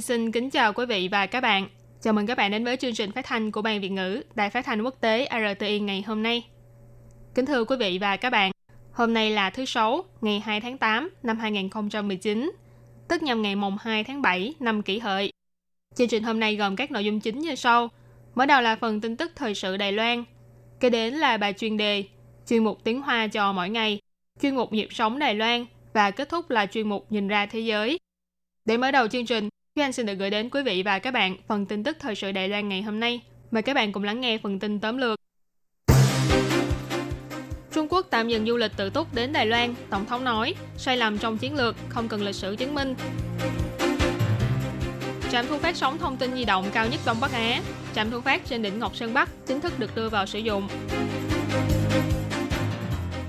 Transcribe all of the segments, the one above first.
Xin kính chào quý vị và các bạn. Chào mừng các bạn đến với chương trình phát thanh của Ban Việt ngữ Đài Phát thanh Quốc tế RTI ngày hôm nay. Kính thưa quý vị và các bạn, hôm nay là thứ Sáu, ngày 2 tháng 8 năm 2019, tức nhằm ngày mùng 2 tháng 7 năm kỷ hợi. Chương trình hôm nay gồm các nội dung chính như sau. Mở đầu là phần tin tức thời sự Đài Loan. Kế đến là bài chuyên đề, chuyên mục tiếng Hoa cho mỗi ngày, chuyên mục nhịp sống Đài Loan và kết thúc là chuyên mục nhìn ra thế giới. Để mở đầu chương trình, Huy Anh xin được gửi đến quý vị và các bạn phần tin tức thời sự Đài Loan ngày hôm nay. Mời các bạn cùng lắng nghe phần tin tóm lược. Trung Quốc tạm dừng du lịch tự túc đến Đài Loan, Tổng thống nói, sai lầm trong chiến lược, không cần lịch sử chứng minh. Trạm thu phát sóng thông tin di động cao nhất Đông Bắc Á, trạm thu phát trên đỉnh Ngọc Sơn Bắc chính thức được đưa vào sử dụng.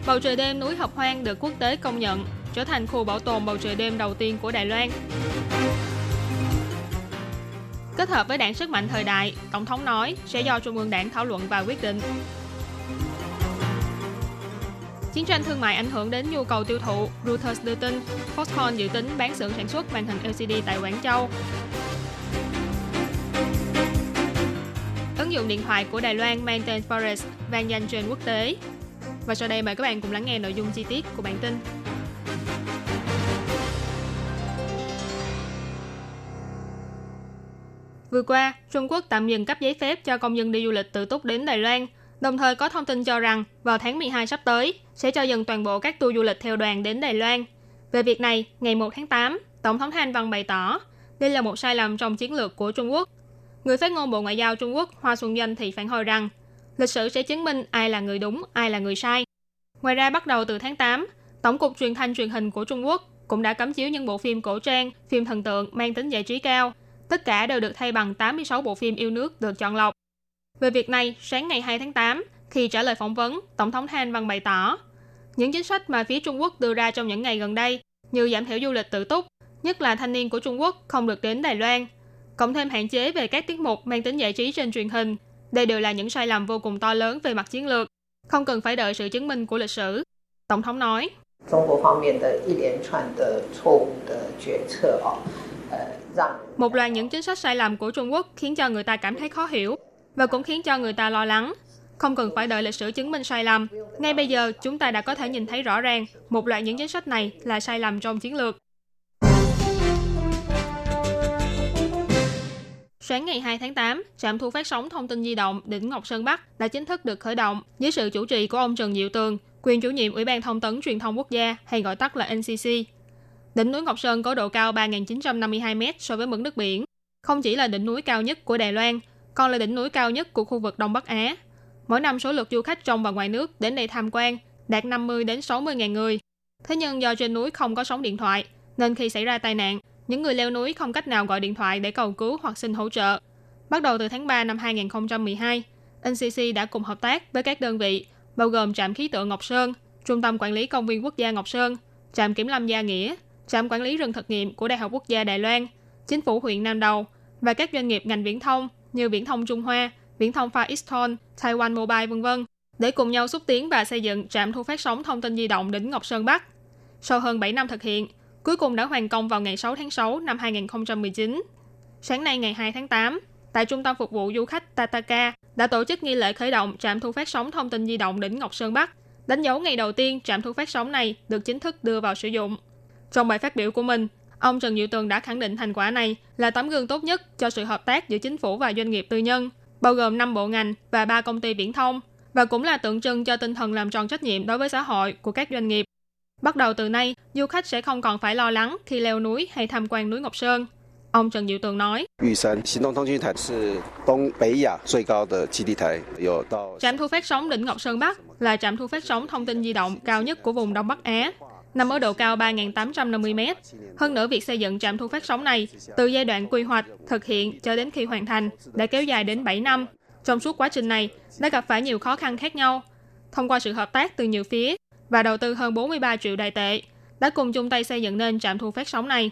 Bầu trời đêm núi Hợp Hoang được quốc tế công nhận, trở thành khu bảo tồn bầu trời đêm đầu tiên của Đài Loan. Kết hợp với đảng sức mạnh thời đại, Tổng thống nói sẽ do Trung ương đảng thảo luận và quyết định. Chiến tranh thương mại ảnh hưởng đến nhu cầu tiêu thụ, Reuters đưa tin Foxconn dự tính bán xưởng sản xuất màn hình LCD tại Quảng Châu. Ứng dụng điện thoại của Đài Loan Maintain Forest vang danh trên quốc tế. Và sau đây mời các bạn cùng lắng nghe nội dung chi tiết của bản tin. Vừa qua, Trung Quốc tạm dừng cấp giấy phép cho công dân đi du lịch tự túc đến Đài Loan, đồng thời có thông tin cho rằng vào tháng 12 sắp tới sẽ cho dừng toàn bộ các tour du lịch theo đoàn đến Đài Loan. Về việc này, ngày 1 tháng 8, Tổng thống Thanh Văn bày tỏ đây là một sai lầm trong chiến lược của Trung Quốc. Người phát ngôn Bộ Ngoại giao Trung Quốc Hoa Xuân Doanh thì phản hồi rằng lịch sử sẽ chứng minh ai là người đúng, ai là người sai. Ngoài ra, bắt đầu từ tháng 8, Tổng cục Truyền thanh Truyền hình của Trung Quốc cũng đã cấm chiếu những bộ phim cổ trang, phim thần tượng mang tính giải trí cao. Tất cả đều được thay bằng 86 bộ phim yêu nước được chọn lọc. Về việc này, sáng ngày 2 tháng 8, khi trả lời phỏng vấn, Tổng thống Han Văn bày tỏ, những chính sách mà phía Trung Quốc đưa ra trong những ngày gần đây, như giảm thiểu du lịch tự túc, nhất là thanh niên của Trung Quốc không được đến Đài Loan, cộng thêm hạn chế về các tiết mục mang tính giải trí trên truyền hình, đây đều là những sai lầm vô cùng to lớn về mặt chiến lược, không cần phải đợi sự chứng minh của lịch sử. Tổng thống nói. Dạ. Một loạt những chính sách sai lầm của Trung Quốc khiến cho người ta cảm thấy khó hiểu và cũng khiến cho người ta lo lắng. Không cần phải đợi lịch sử chứng minh sai lầm. Ngay bây giờ, chúng ta đã có thể nhìn thấy rõ ràng một loạt những chính sách này là sai lầm trong chiến lược. Sáng ngày 2 tháng 8, trạm thu phát sóng thông tin di động đỉnh Ngọc Sơn Bắc đã chính thức được khởi động dưới sự chủ trì của ông Trần Diệu Tường, quyền chủ nhiệm Ủy ban Thông tấn Truyền thông Quốc gia hay gọi tắt là NCC. Đỉnh núi Ngọc Sơn có độ cao 3.952 m so với mực nước biển. Không chỉ là đỉnh núi cao nhất của Đài Loan, còn là đỉnh núi cao nhất của khu vực Đông Bắc Á. Mỗi năm số lượt du khách trong và ngoài nước đến đây tham quan đạt 50 đến 60 ngàn người. Thế nhưng do trên núi không có sóng điện thoại, nên khi xảy ra tai nạn, những người leo núi không cách nào gọi điện thoại để cầu cứu hoặc xin hỗ trợ. Bắt đầu từ tháng 3 năm 2012, NCC đã cùng hợp tác với các đơn vị bao gồm trạm khí tượng Ngọc Sơn, Trung tâm Quản lý Công viên Quốc gia Ngọc Sơn, trạm Kiểm lâm Gia Nghĩa, trạm quản lý rừng thực nghiệm của Đại học Quốc gia Đài Loan, chính phủ huyện Nam Đầu và các doanh nghiệp ngành viễn thông như Viễn thông Trung Hoa, Viễn thông Far Eastern, Taiwan Mobile v.v. để cùng nhau xúc tiến và xây dựng trạm thu phát sóng thông tin di động đỉnh Ngọc Sơn Bắc. Sau hơn 7 năm thực hiện, cuối cùng đã hoàn công vào ngày 6 tháng 6 năm 2019. Sáng nay ngày 2 tháng 8, tại Trung tâm Phục vụ Du khách Tataka đã tổ chức nghi lễ khởi động trạm thu phát sóng thông tin di động đỉnh Ngọc Sơn Bắc, đánh dấu ngày đầu tiên trạm thu phát sóng này được chính thức đưa vào sử dụng. Trong bài phát biểu của mình, ông Trần Diệu Tường đã khẳng định thành quả này là tấm gương tốt nhất cho sự hợp tác giữa chính phủ và doanh nghiệp tư nhân, bao gồm 5 bộ ngành và 3 công ty viễn thông, và cũng là tượng trưng cho tinh thần làm tròn trách nhiệm đối với xã hội của các doanh nghiệp. Bắt đầu từ nay, du khách sẽ không còn phải lo lắng khi leo núi hay tham quan núi Ngọc Sơn. Ông Trần Diệu Tường nói, Trạm thu phát sóng đỉnh Ngọc Sơn Bắc là trạm thu phát sóng thông tin di động cao nhất của vùng Đông Bắc Á, nằm ở độ cao 3.850 mét. Hơn nữa, việc xây dựng trạm thu phát sóng này từ giai đoạn quy hoạch, thực hiện cho đến khi hoàn thành đã kéo dài đến 7 năm. Trong suốt quá trình này, đã gặp phải nhiều khó khăn khác nhau. Thông qua sự hợp tác từ nhiều phía và đầu tư hơn 43 triệu đại tệ, đã cùng chung tay xây dựng nên trạm thu phát sóng này.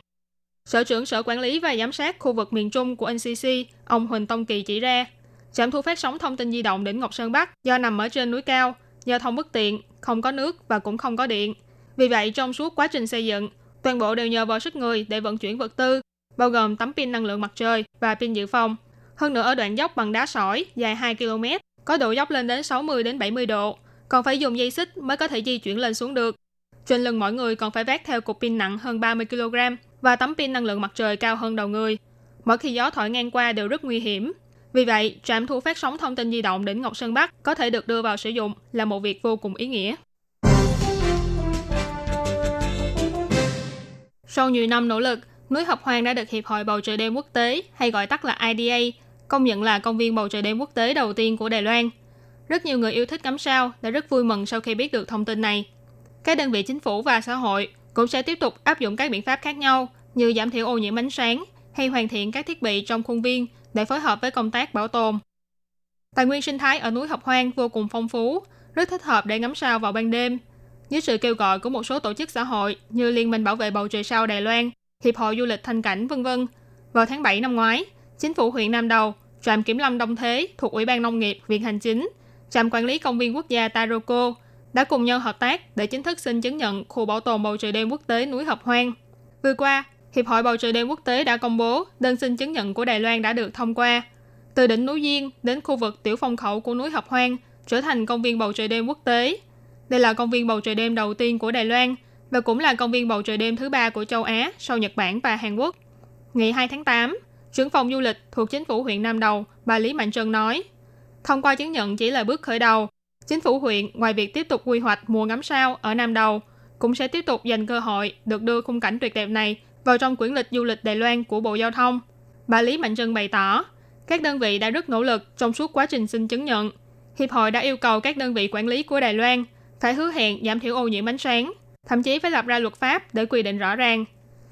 Sở trưởng Sở Quản lý và Giám sát khu vực miền Trung của NCC, ông Huỳnh Tông Kỳ chỉ ra, trạm thu phát sóng thông tin di động đỉnh Ngọc Sơn Bắc do nằm ở trên núi cao, giao thông bất tiện, không có nước và cũng không có điện. Vì vậy, trong suốt quá trình xây dựng, toàn bộ đều nhờ vào sức người để vận chuyển vật tư, bao gồm tấm pin năng lượng mặt trời và pin dự phòng. Hơn nữa ở đoạn dốc bằng đá sỏi dài 2 km, có độ dốc lên đến 60 đến 70 độ, còn phải dùng dây xích mới có thể di chuyển lên xuống được. Trên lưng mỗi người còn phải vác theo cục pin nặng hơn 30 kg và tấm pin năng lượng mặt trời cao hơn đầu người. Mỗi khi gió thổi ngang qua đều rất nguy hiểm. Vì vậy, trạm thu phát sóng thông tin di động đỉnh Ngọc Sơn Bắc có thể được đưa vào sử dụng là một việc vô cùng ý nghĩa. Sau nhiều năm nỗ lực, núi Hợp Hoang đã được Hiệp hội Bầu trời đêm quốc tế, hay gọi tắt là IDA, công nhận là công viên bầu trời đêm quốc tế đầu tiên của Đài Loan. Rất nhiều người yêu thích ngắm sao đã rất vui mừng sau khi biết được thông tin này. Các đơn vị chính phủ và xã hội cũng sẽ tiếp tục áp dụng các biện pháp khác nhau như giảm thiểu ô nhiễm ánh sáng hay hoàn thiện các thiết bị trong khuôn viên để phối hợp với công tác bảo tồn. Tài nguyên sinh thái ở núi Hợp Hoang vô cùng phong phú, rất thích hợp để ngắm sao vào ban đêm. Dưới sự kêu gọi của một số tổ chức xã hội như Liên minh bảo vệ bầu trời sao Đài Loan, Hiệp hội Du lịch Thanh Cảnh, vân vân. Vào tháng 7 năm ngoái, chính phủ huyện Nam Đầu, trạm kiểm lâm Đông Thế thuộc Ủy ban Nông nghiệp, Viện Hành Chính, trạm quản lý công viên quốc gia Taroko đã cùng nhau hợp tác để chính thức xin chứng nhận khu bảo tồn bầu trời đêm quốc tế núi Hợp Hoang. Vừa qua, Hiệp hội Bầu trời đêm quốc tế đã công bố đơn xin chứng nhận của Đài Loan đã được thông qua. Từ đỉnh núi Duyên đến khu vực tiểu phong khẩu của núi Hợp Hoang trở thành công viên bầu trời đêm quốc tế. Đây là công viên bầu trời đêm đầu tiên của Đài Loan và cũng là công viên bầu trời đêm thứ ba của châu Á sau Nhật Bản và Hàn Quốc. Ngày 2 tháng 8, trưởng phòng du lịch thuộc chính phủ huyện Nam Đầu, bà Lý Mạnh Trân nói, thông qua chứng nhận chỉ là bước khởi đầu. Chính phủ huyện ngoài việc tiếp tục quy hoạch mùa ngắm sao ở Nam Đầu, cũng sẽ tiếp tục dành cơ hội được đưa khung cảnh tuyệt đẹp này vào trong quyển lịch du lịch Đài Loan của Bộ Giao thông. Bà Lý Mạnh Trân bày tỏ, các đơn vị đã rất nỗ lực trong suốt quá trình xin chứng nhận. Hiệp hội đã yêu cầu các đơn vị quản lý của Đài Loan phải hứa hẹn giảm thiểu ô nhiễm ánh sáng, thậm chí phải lập ra luật pháp để quy định rõ ràng.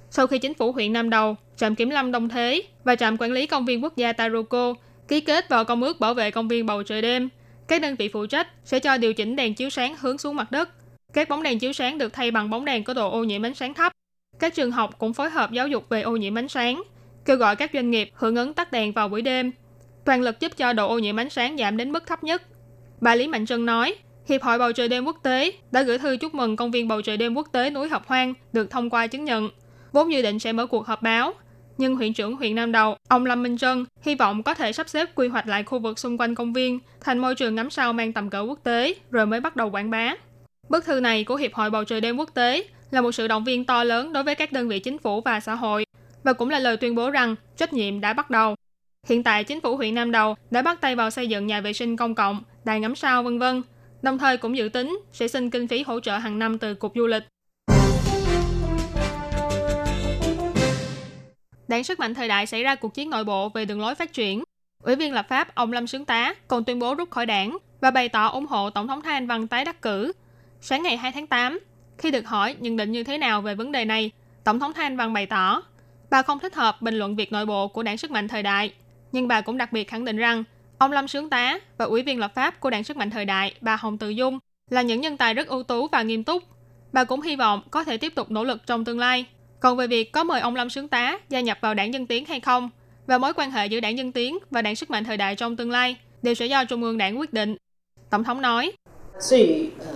Sau khi chính phủ huyện Nam Đầu, trạm kiểm lâm Đông Thế và trạm quản lý công viên quốc gia Taroko ký kết vào công ước bảo vệ công viên bầu trời đêm, các đơn vị phụ trách sẽ cho điều chỉnh đèn chiếu sáng hướng xuống mặt đất. Các bóng đèn chiếu sáng được thay bằng bóng đèn có độ ô nhiễm ánh sáng thấp các trường học cũng phối hợp giáo dục về ô nhiễm ánh sáng, kêu gọi các doanh nghiệp hưởng ứng tắt đèn vào buổi đêm, toàn lực giúp cho độ ô nhiễm ánh sáng giảm đến mức thấp nhất. Bà Lý Mạnh Trân nói, Hiệp hội Bầu trời đêm quốc tế đã gửi thư chúc mừng công viên bầu trời đêm quốc tế núi Hợp Hoang được thông qua chứng nhận, vốn dự định sẽ mở cuộc họp báo. Nhưng huyện trưởng huyện Nam Đầu, ông Lâm Minh Trân, hy vọng có thể sắp xếp quy hoạch lại khu vực xung quanh công viên thành môi trường ngắm sao mang tầm cỡ quốc tế, rồi mới bắt đầu quảng bá. Bức thư này của Hiệp hội Bầu trời đêm quốc tế là một sự động viên to lớn đối với các đơn vị chính phủ và xã hội và cũng là lời tuyên bố rằng trách nhiệm đã bắt đầu. Hiện tại chính phủ huyện Nam Đầu đã bắt tay vào xây dựng nhà vệ sinh công cộng, đài ngắm sao vân vân, đồng thời cũng dự tính sẽ xin kinh phí hỗ trợ hàng năm từ cục du lịch. Đảng sức mạnh thời đại xảy ra cuộc chiến nội bộ về đường lối phát triển. Ủy viên lập pháp ông Lâm Sướng Tá còn tuyên bố rút khỏi đảng và bày tỏ ủng hộ Tổng thống Thái Anh Văn tái đắc cử. Sáng ngày 2 tháng 8, khi được hỏi nhận định như thế nào về vấn đề này, Tổng thống Thanh Văn bày tỏ, bà không thích hợp bình luận việc nội bộ của đảng sức mạnh thời đại, nhưng bà cũng đặc biệt khẳng định rằng ông Lâm Sướng Tá và ủy viên lập pháp của đảng sức mạnh thời đại, bà Hồng Tự Dung, là những nhân tài rất ưu tú và nghiêm túc. Bà cũng hy vọng có thể tiếp tục nỗ lực trong tương lai. Còn về việc có mời ông Lâm Sướng Tá gia nhập vào đảng Dân Tiến hay không, và mối quan hệ giữa đảng Dân Tiến và đảng sức mạnh thời đại trong tương lai đều sẽ do Trung ương đảng quyết định. Tổng thống nói, 至于嗯，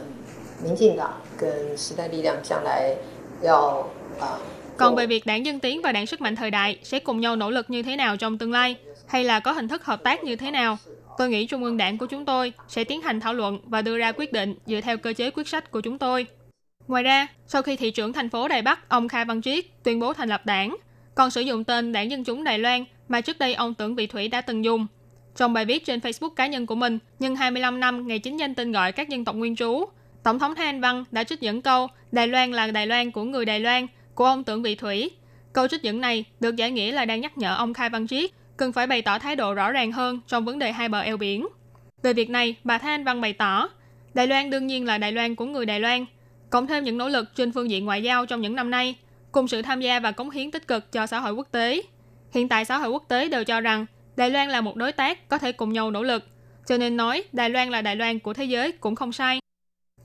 民进党跟时代力量将来要啊。 Còn về việc đảng Dân Tiến và đảng Sức mạnh thời đại sẽ cùng nhau nỗ lực như thế nào trong tương lai, hay là có hình thức hợp tác như thế nào, tôi nghĩ Trung ương đảng của chúng tôi sẽ tiến hành thảo luận và đưa ra quyết định dựa theo cơ chế quyết sách của chúng tôi. Ngoài ra, sau khi thị trưởng thành phố Đài Bắc ông Kha Văn Triết tuyên bố thành lập đảng, còn sử dụng tên Đảng Dân Chúng Đài Loan mà trước đây ông Tưởng Vị Thủy đã từng dùng. Trong bài viết trên Facebook cá nhân của mình, nhân 25 năm ngày chính danh tên gọi các dân tộc nguyên trú, Tổng thống Thái Anh Văn đã trích dẫn câu Đài Loan là Đài Loan của người Đài Loan của ông Tưởng Vị Thủy. Câu trích dẫn này được giải nghĩa là đang nhắc nhở ông Khai Văn Triết cần phải bày tỏ thái độ rõ ràng hơn trong vấn đề hai bờ eo biển. Về việc này, bà Thái Anh Văn bày tỏ, Đài Loan đương nhiên là Đài Loan của người Đài Loan. cộng thêm những nỗ lực trên phương diện ngoại giao trong những năm nay, cùng sự tham gia và cống hiến tích cực cho xã hội quốc tế. Hiện tại xã hội quốc tế đều cho rằng Đài Loan là một đối tác có thể cùng nhau nỗ lực, cho nên nói Đài Loan là Đài Loan của thế giới cũng không sai.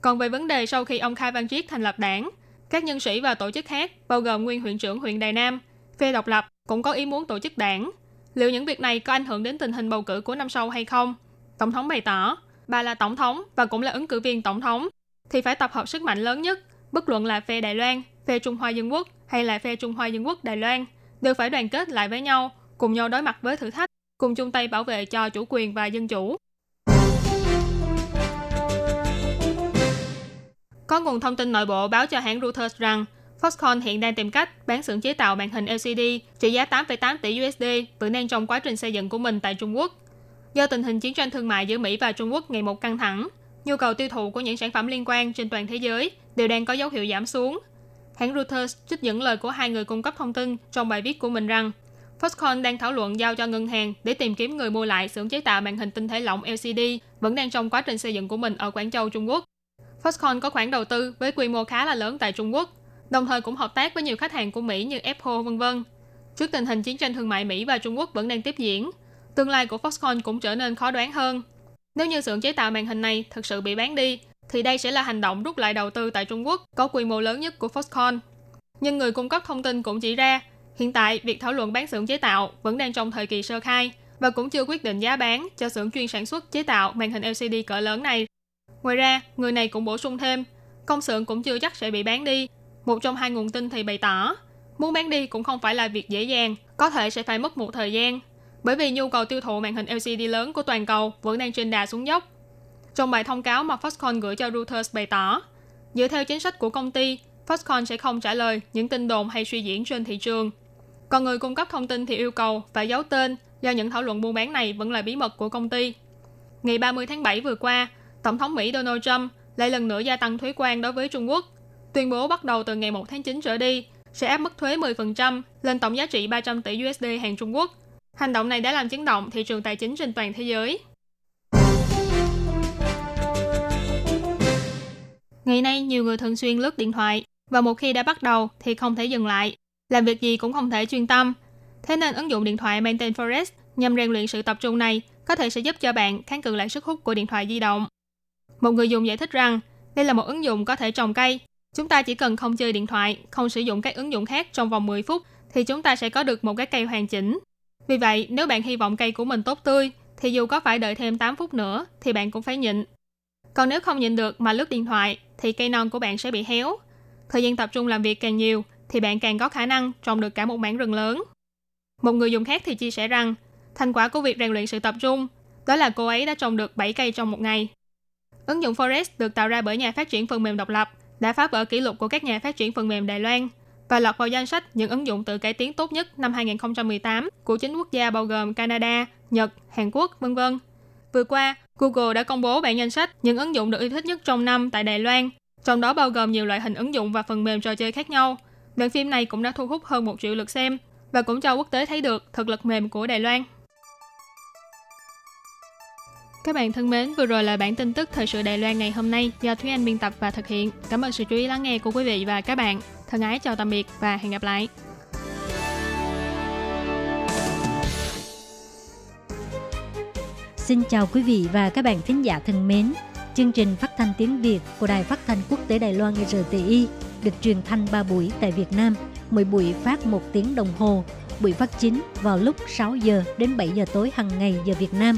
Còn về vấn đề sau khi ông Khai Văn Triết thành lập đảng, các nhân sĩ và tổ chức khác, bao gồm nguyên huyện trưởng huyện Đài Nam, phe độc lập cũng có ý muốn tổ chức đảng. Liệu những việc này có ảnh hưởng đến tình hình bầu cử của năm sau hay không? Tổng thống bày tỏ, bà là tổng thống và cũng là ứng cử viên tổng thống, thì phải tập hợp sức mạnh lớn nhất, bất luận là phe Đài Loan, phe Trung Hoa Dân Quốc hay là phe Trung Hoa Dân Quốc Đài Loan, đều phải đoàn kết lại với nhau, cùng nhau đối mặt với thử thách, cùng chung tay bảo vệ cho chủ quyền và dân chủ. Có nguồn thông tin nội bộ báo cho hãng Reuters rằng Foxconn hiện đang tìm cách bán xưởng chế tạo màn hình LCD trị giá 8,8 tỷ USD vẫn đang trong quá trình xây dựng của mình tại Trung Quốc. Do tình hình chiến tranh thương mại giữa Mỹ và Trung Quốc ngày một căng thẳng, nhu cầu tiêu thụ của những sản phẩm liên quan trên toàn thế giới đều đang có dấu hiệu giảm xuống. Hãng Reuters trích dẫn lời của hai người cung cấp thông tin trong bài viết của mình rằng Foxconn đang thảo luận giao cho ngân hàng để tìm kiếm người mua lại xưởng chế tạo màn hình tinh thể lỏng LCD vẫn đang trong quá trình xây dựng của mình ở Quảng Châu, Trung Quốc. Foxconn có khoản đầu tư với quy mô khá là lớn tại Trung Quốc, đồng thời cũng hợp tác với nhiều khách hàng của Mỹ như Apple v.v. Trước tình hình chiến tranh thương mại Mỹ và Trung Quốc vẫn đang tiếp diễn, tương lai của Foxconn cũng trở nên khó đoán hơn. Nếu như xưởng chế tạo màn hình này thực sự bị bán đi, thì đây sẽ là hành động rút lại đầu tư tại Trung Quốc có quy mô lớn nhất của Foxconn. Nhưng người cung cấp thông tin cũng chỉ ra, hiện tại việc thảo luận bán xưởng chế tạo vẫn đang trong thời kỳ sơ khai và cũng chưa quyết định giá bán cho xưởng chuyên sản xuất chế tạo màn hình LCD cỡ lớn này. Ngoài ra, người này cũng bổ sung thêm, công xưởng cũng chưa chắc sẽ bị bán đi. Một trong hai nguồn tin thì bày tỏ, muốn bán đi cũng không phải là việc dễ dàng, có thể sẽ phải mất một thời gian, bởi vì nhu cầu tiêu thụ màn hình LCD lớn của toàn cầu vẫn đang trên đà xuống dốc. Trong bài thông cáo mà Foxconn gửi cho Reuters bày tỏ, dựa theo chính sách của công ty, Foxconn sẽ không trả lời những tin đồn hay suy diễn trên thị trường. Còn người cung cấp thông tin thì yêu cầu phải giấu tên do những thảo luận buôn bán này vẫn là bí mật của công ty. Ngày 30 tháng 7 vừa qua, Tổng thống Mỹ Donald Trump lại lần nữa gia tăng thuế quan đối với Trung Quốc, tuyên bố bắt đầu từ ngày 1 tháng 9 trở đi sẽ áp mức thuế 10% lên tổng giá trị 300 tỷ USD hàng Trung Quốc. Hành động này đã làm chấn động thị trường tài chính trên toàn thế giới. Ngày nay, nhiều người thường xuyên lướt điện thoại và một khi đã bắt đầu thì không thể dừng lại. Làm việc gì cũng không thể chuyên tâm. Thế nên ứng dụng điện thoại mang tên Forest nhằm rèn luyện sự tập trung này có thể sẽ giúp cho bạn kháng cự lại sức hút của điện thoại di động. Một người dùng giải thích rằng đây là một ứng dụng có thể trồng cây. Chúng ta chỉ cần không chơi điện thoại, không sử dụng các ứng dụng khác trong vòng 10 phút thì chúng ta sẽ có được một cái cây hoàn chỉnh. Vì vậy, nếu bạn hy vọng cây của mình tốt tươi, thì dù có phải đợi thêm 8 phút nữa thì bạn cũng phải nhịn. Còn nếu không nhịn được mà lướt điện thoại thì cây non của bạn sẽ bị héo. Thời gian tập trung làm việc càng nhiều thì bạn càng có khả năng trồng được cả một mảng rừng lớn. Một người dùng khác thì chia sẻ rằng thành quả của việc rèn luyện sự tập trung đó là cô ấy đã trồng được 7 cây trong một ngày. Ứng dụng Forest được tạo ra bởi nhà phát triển phần mềm độc lập, đã phá vỡ kỷ lục của các nhà phát triển phần mềm Đài Loan và lọt vào danh sách những ứng dụng tự cải tiến tốt nhất năm 2018 của chính quốc gia bao gồm Canada, Nhật, Hàn Quốc, vân vân. Vừa qua, Google đã công bố bản danh sách những ứng dụng được yêu thích nhất trong năm tại Đài Loan, trong đó bao gồm nhiều loại hình ứng dụng và phần mềm trò chơi khác nhau. Đoạn phim này cũng đã thu hút hơn một triệu lượt xem và cũng cho quốc tế thấy được thực lực mềm của Đài Loan. Các bạn thân mến, vừa rồi là bản tin tức thời sự Đài Loan ngày hôm nay do Thúy Anh biên tập và thực hiện. Cảm ơn sự chú ý lắng nghe của quý vị và các bạn. Thân ái chào tạm biệt và hẹn gặp lại. Xin chào quý vị và các bạn thính giả thân mến. Chương trình phát thanh tiếng Việt của Đài Phát thanh Quốc tế Đài Loan RTI được truyền thanh 3 buổi tại Việt Nam, mỗi buổi phát 1 tiếng đồng hồ. Buổi phát chính vào lúc 6 giờ đến 7 giờ tối hàng ngày giờ Việt Nam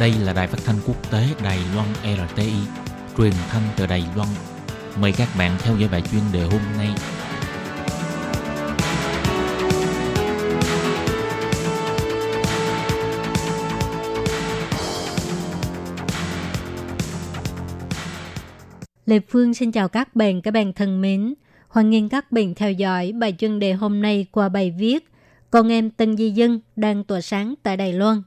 Đây là đài phát thanh quốc tế Đài Loan RTI, truyền thanh từ Đài Loan. Mời các bạn theo dõi bài chuyên đề hôm nay. Lê Phương xin chào các bạn, các bạn thân mến. Hoan nghênh các bạn theo dõi bài chuyên đề hôm nay qua bài viết Con em Tân Di Dân đang tỏa sáng tại Đài Loan.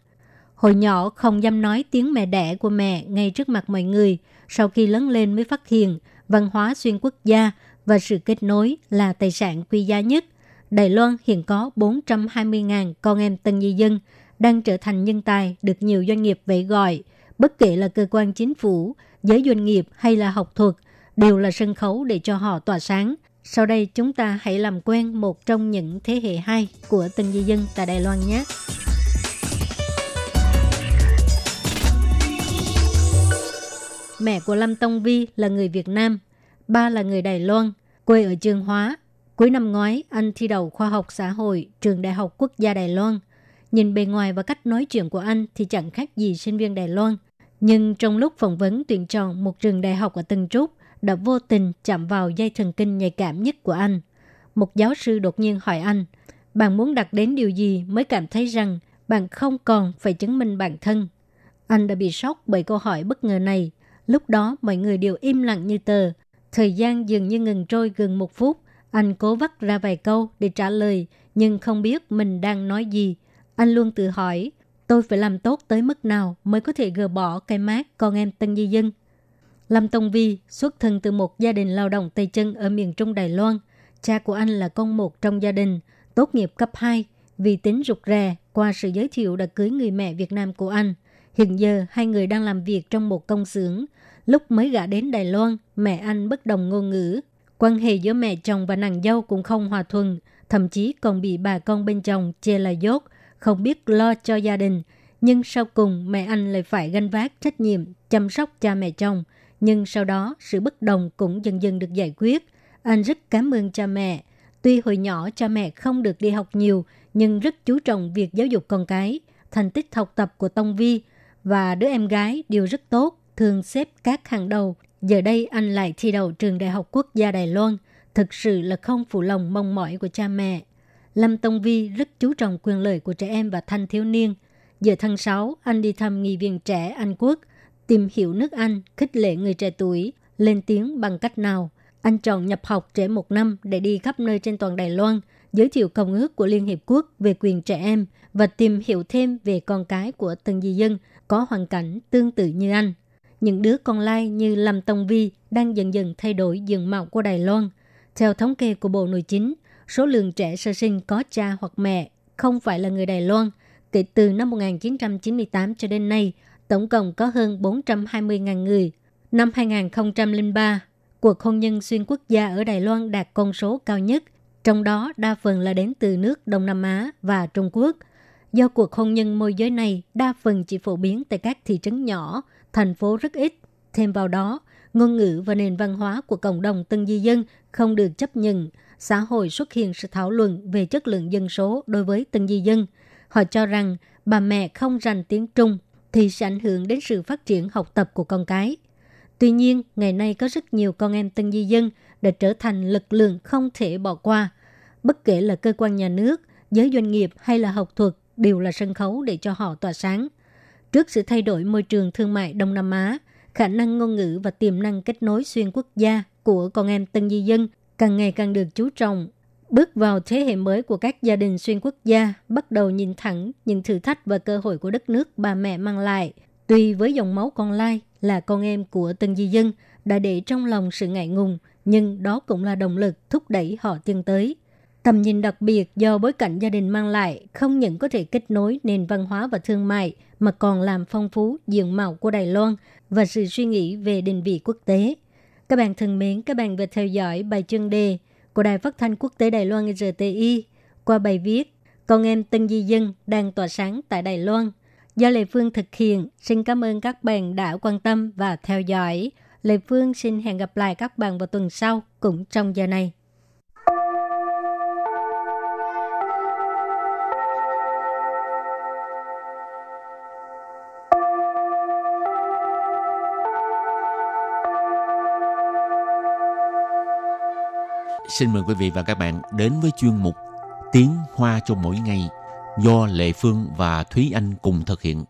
Hồi nhỏ không dám nói tiếng mẹ đẻ của mẹ ngay trước mặt mọi người, sau khi lớn lên mới phát hiện văn hóa xuyên quốc gia và sự kết nối là tài sản quý giá nhất. Đài Loan hiện có 420.000 con em tân di dân đang trở thành nhân tài được nhiều doanh nghiệp vẫy gọi. Bất kể là cơ quan chính phủ, giới doanh nghiệp hay là học thuật, đều là sân khấu để cho họ tỏa sáng. Sau đây chúng ta hãy làm quen một trong những thế hệ hai của tân di dân tại Đài Loan nhé. Mẹ của Lâm Tông Vi là người Việt Nam, ba là người Đài Loan, quê ở Trường Hóa. Cuối năm ngoái, anh thi đậu khoa học xã hội trường Đại học Quốc gia Đài Loan. Nhìn bề ngoài và cách nói chuyện của anh thì chẳng khác gì sinh viên Đài Loan. Nhưng trong lúc phỏng vấn tuyển chọn một trường đại học ở Tân Trúc, đã vô tình chạm vào dây thần kinh nhạy cảm nhất của anh. Một giáo sư đột nhiên hỏi anh, bạn muốn đặt đến điều gì mới cảm thấy rằng bạn không còn phải chứng minh bản thân. Anh đã bị sốc bởi câu hỏi bất ngờ này Lúc đó mọi người đều im lặng như tờ. Thời gian dường như ngừng trôi gần một phút. Anh cố vắt ra vài câu để trả lời, nhưng không biết mình đang nói gì. Anh luôn tự hỏi, tôi phải làm tốt tới mức nào mới có thể gỡ bỏ cái mát con em Tân Di Dân. Lâm Tông Vi xuất thân từ một gia đình lao động tây chân ở miền Trung Đài Loan. Cha của anh là con một trong gia đình, tốt nghiệp cấp 2. Vì tính rụt rè, qua sự giới thiệu đã cưới người mẹ Việt Nam của anh. Hiện giờ, hai người đang làm việc trong một công xưởng. Lúc mới gả đến Đài Loan, mẹ anh bất đồng ngôn ngữ. Quan hệ giữa mẹ chồng và nàng dâu cũng không hòa thuận, thậm chí còn bị bà con bên chồng chê là dốt, không biết lo cho gia đình. Nhưng sau cùng mẹ anh lại phải gánh vác trách nhiệm chăm sóc cha mẹ chồng. Nhưng sau đó sự bất đồng cũng dần dần được giải quyết. Anh rất cảm ơn cha mẹ. Tuy hồi nhỏ cha mẹ không được đi học nhiều, nhưng rất chú trọng việc giáo dục con cái. Thành tích học tập của Tông Vi và đứa em gái đều rất tốt thường xếp các hàng đầu. Giờ đây anh lại thi đậu trường Đại học Quốc gia Đài Loan. Thực sự là không phụ lòng mong mỏi của cha mẹ. Lâm Tông Vi rất chú trọng quyền lợi của trẻ em và thanh thiếu niên. Giờ tháng 6, anh đi thăm nghị viện trẻ Anh Quốc, tìm hiểu nước Anh, khích lệ người trẻ tuổi, lên tiếng bằng cách nào. Anh chọn nhập học trẻ một năm để đi khắp nơi trên toàn Đài Loan, giới thiệu công ước của Liên Hiệp Quốc về quyền trẻ em và tìm hiểu thêm về con cái của từng di dân có hoàn cảnh tương tự như anh những đứa con lai như Lâm Tông Vi đang dần dần thay đổi diện mạo của Đài Loan. Theo thống kê của Bộ Nội chính, số lượng trẻ sơ sinh có cha hoặc mẹ không phải là người Đài Loan. Kể từ năm 1998 cho đến nay, tổng cộng có hơn 420.000 người. Năm 2003, cuộc hôn nhân xuyên quốc gia ở Đài Loan đạt con số cao nhất, trong đó đa phần là đến từ nước Đông Nam Á và Trung Quốc. Do cuộc hôn nhân môi giới này đa phần chỉ phổ biến tại các thị trấn nhỏ, thành phố rất ít. Thêm vào đó, ngôn ngữ và nền văn hóa của cộng đồng tân di dân không được chấp nhận. Xã hội xuất hiện sự thảo luận về chất lượng dân số đối với tân di dân. Họ cho rằng bà mẹ không rành tiếng Trung thì sẽ ảnh hưởng đến sự phát triển học tập của con cái. Tuy nhiên, ngày nay có rất nhiều con em tân di dân đã trở thành lực lượng không thể bỏ qua. Bất kể là cơ quan nhà nước, giới doanh nghiệp hay là học thuật đều là sân khấu để cho họ tỏa sáng – Trước sự thay đổi môi trường thương mại Đông Nam Á, khả năng ngôn ngữ và tiềm năng kết nối xuyên quốc gia của con em tân di dân càng ngày càng được chú trọng. Bước vào thế hệ mới của các gia đình xuyên quốc gia, bắt đầu nhìn thẳng những thử thách và cơ hội của đất nước bà mẹ mang lại. Tuy với dòng máu con lai là con em của tân di dân đã để trong lòng sự ngại ngùng, nhưng đó cũng là động lực thúc đẩy họ tiến tới. Tầm nhìn đặc biệt do bối cảnh gia đình mang lại không những có thể kết nối nền văn hóa và thương mại mà còn làm phong phú diện mạo của Đài Loan và sự suy nghĩ về định vị quốc tế. Các bạn thân mến, các bạn vừa theo dõi bài chương đề của Đài Phát thanh Quốc tế Đài Loan RTI qua bài viết Con em Tân Di Dân đang tỏa sáng tại Đài Loan. do Lê Phương thực hiện. Xin cảm ơn các bạn đã quan tâm và theo dõi. Lê Phương xin hẹn gặp lại các bạn vào tuần sau cũng trong giờ này. Xin mời quý vị và các bạn đến với chuyên mục Tiếng Hoa cho mỗi ngày do Lệ Phương và Thúy Anh cùng thực hiện.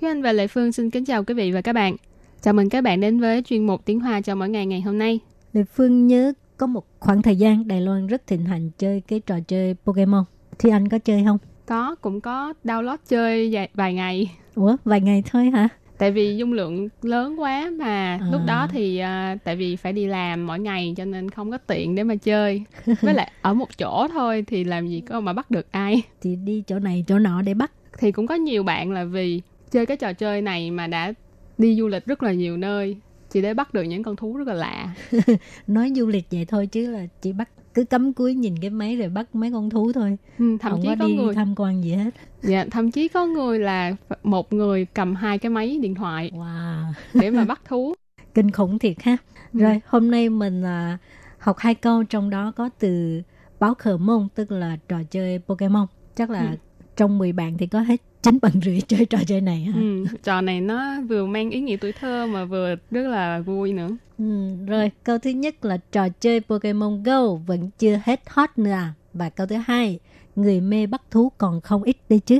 Thúy Anh và Lệ Phương xin kính chào quý vị và các bạn. Chào mừng các bạn đến với chuyên mục Tiếng Hoa cho mỗi ngày ngày hôm nay. Lê Phương nhớ có một khoảng thời gian Đài Loan rất thịnh hành chơi cái trò chơi Pokemon. Thì anh có chơi không? Có, cũng có download chơi vài, vài ngày. Ủa, vài ngày thôi hả? Tại vì dung lượng lớn quá mà À. lúc đó thì à, tại vì phải đi làm mỗi ngày cho nên không có tiện để mà chơi. Với lại ở một chỗ thôi thì làm gì có mà bắt được ai. Thì đi chỗ này chỗ nọ để bắt. Thì cũng có nhiều bạn là vì chơi cái trò chơi này mà đã đi du lịch rất là nhiều nơi chỉ để bắt được những con thú rất là lạ. Nói du lịch vậy thôi chứ là chỉ bắt cứ cắm cúi nhìn cái máy rồi bắt mấy con thú thôi. Ừ, thậm không chí có có đi người tham quan gì hết. dạ, thậm chí có người là một người cầm hai cái máy điện thoại Wow, để mà bắt thú. kinh khủng thiệt ha. Ừ. Rồi, hôm nay mình à, học hai câu trong đó có từ báo khờ môn tức là trò chơi Pokemon. Chắc là Ừ. trong 10 bạn thì có hết 9 bạn rưỡi chơi trò chơi này ha. Ừ, trò này nó vừa mang ý nghĩa tuổi thơ mà vừa rất là vui nữa. Ừ, rồi câu thứ nhất là trò chơi Pokemon Go vẫn chưa hết hot nữa à. Và câu thứ hai, người mê bắt thú còn không ít đấy chứ.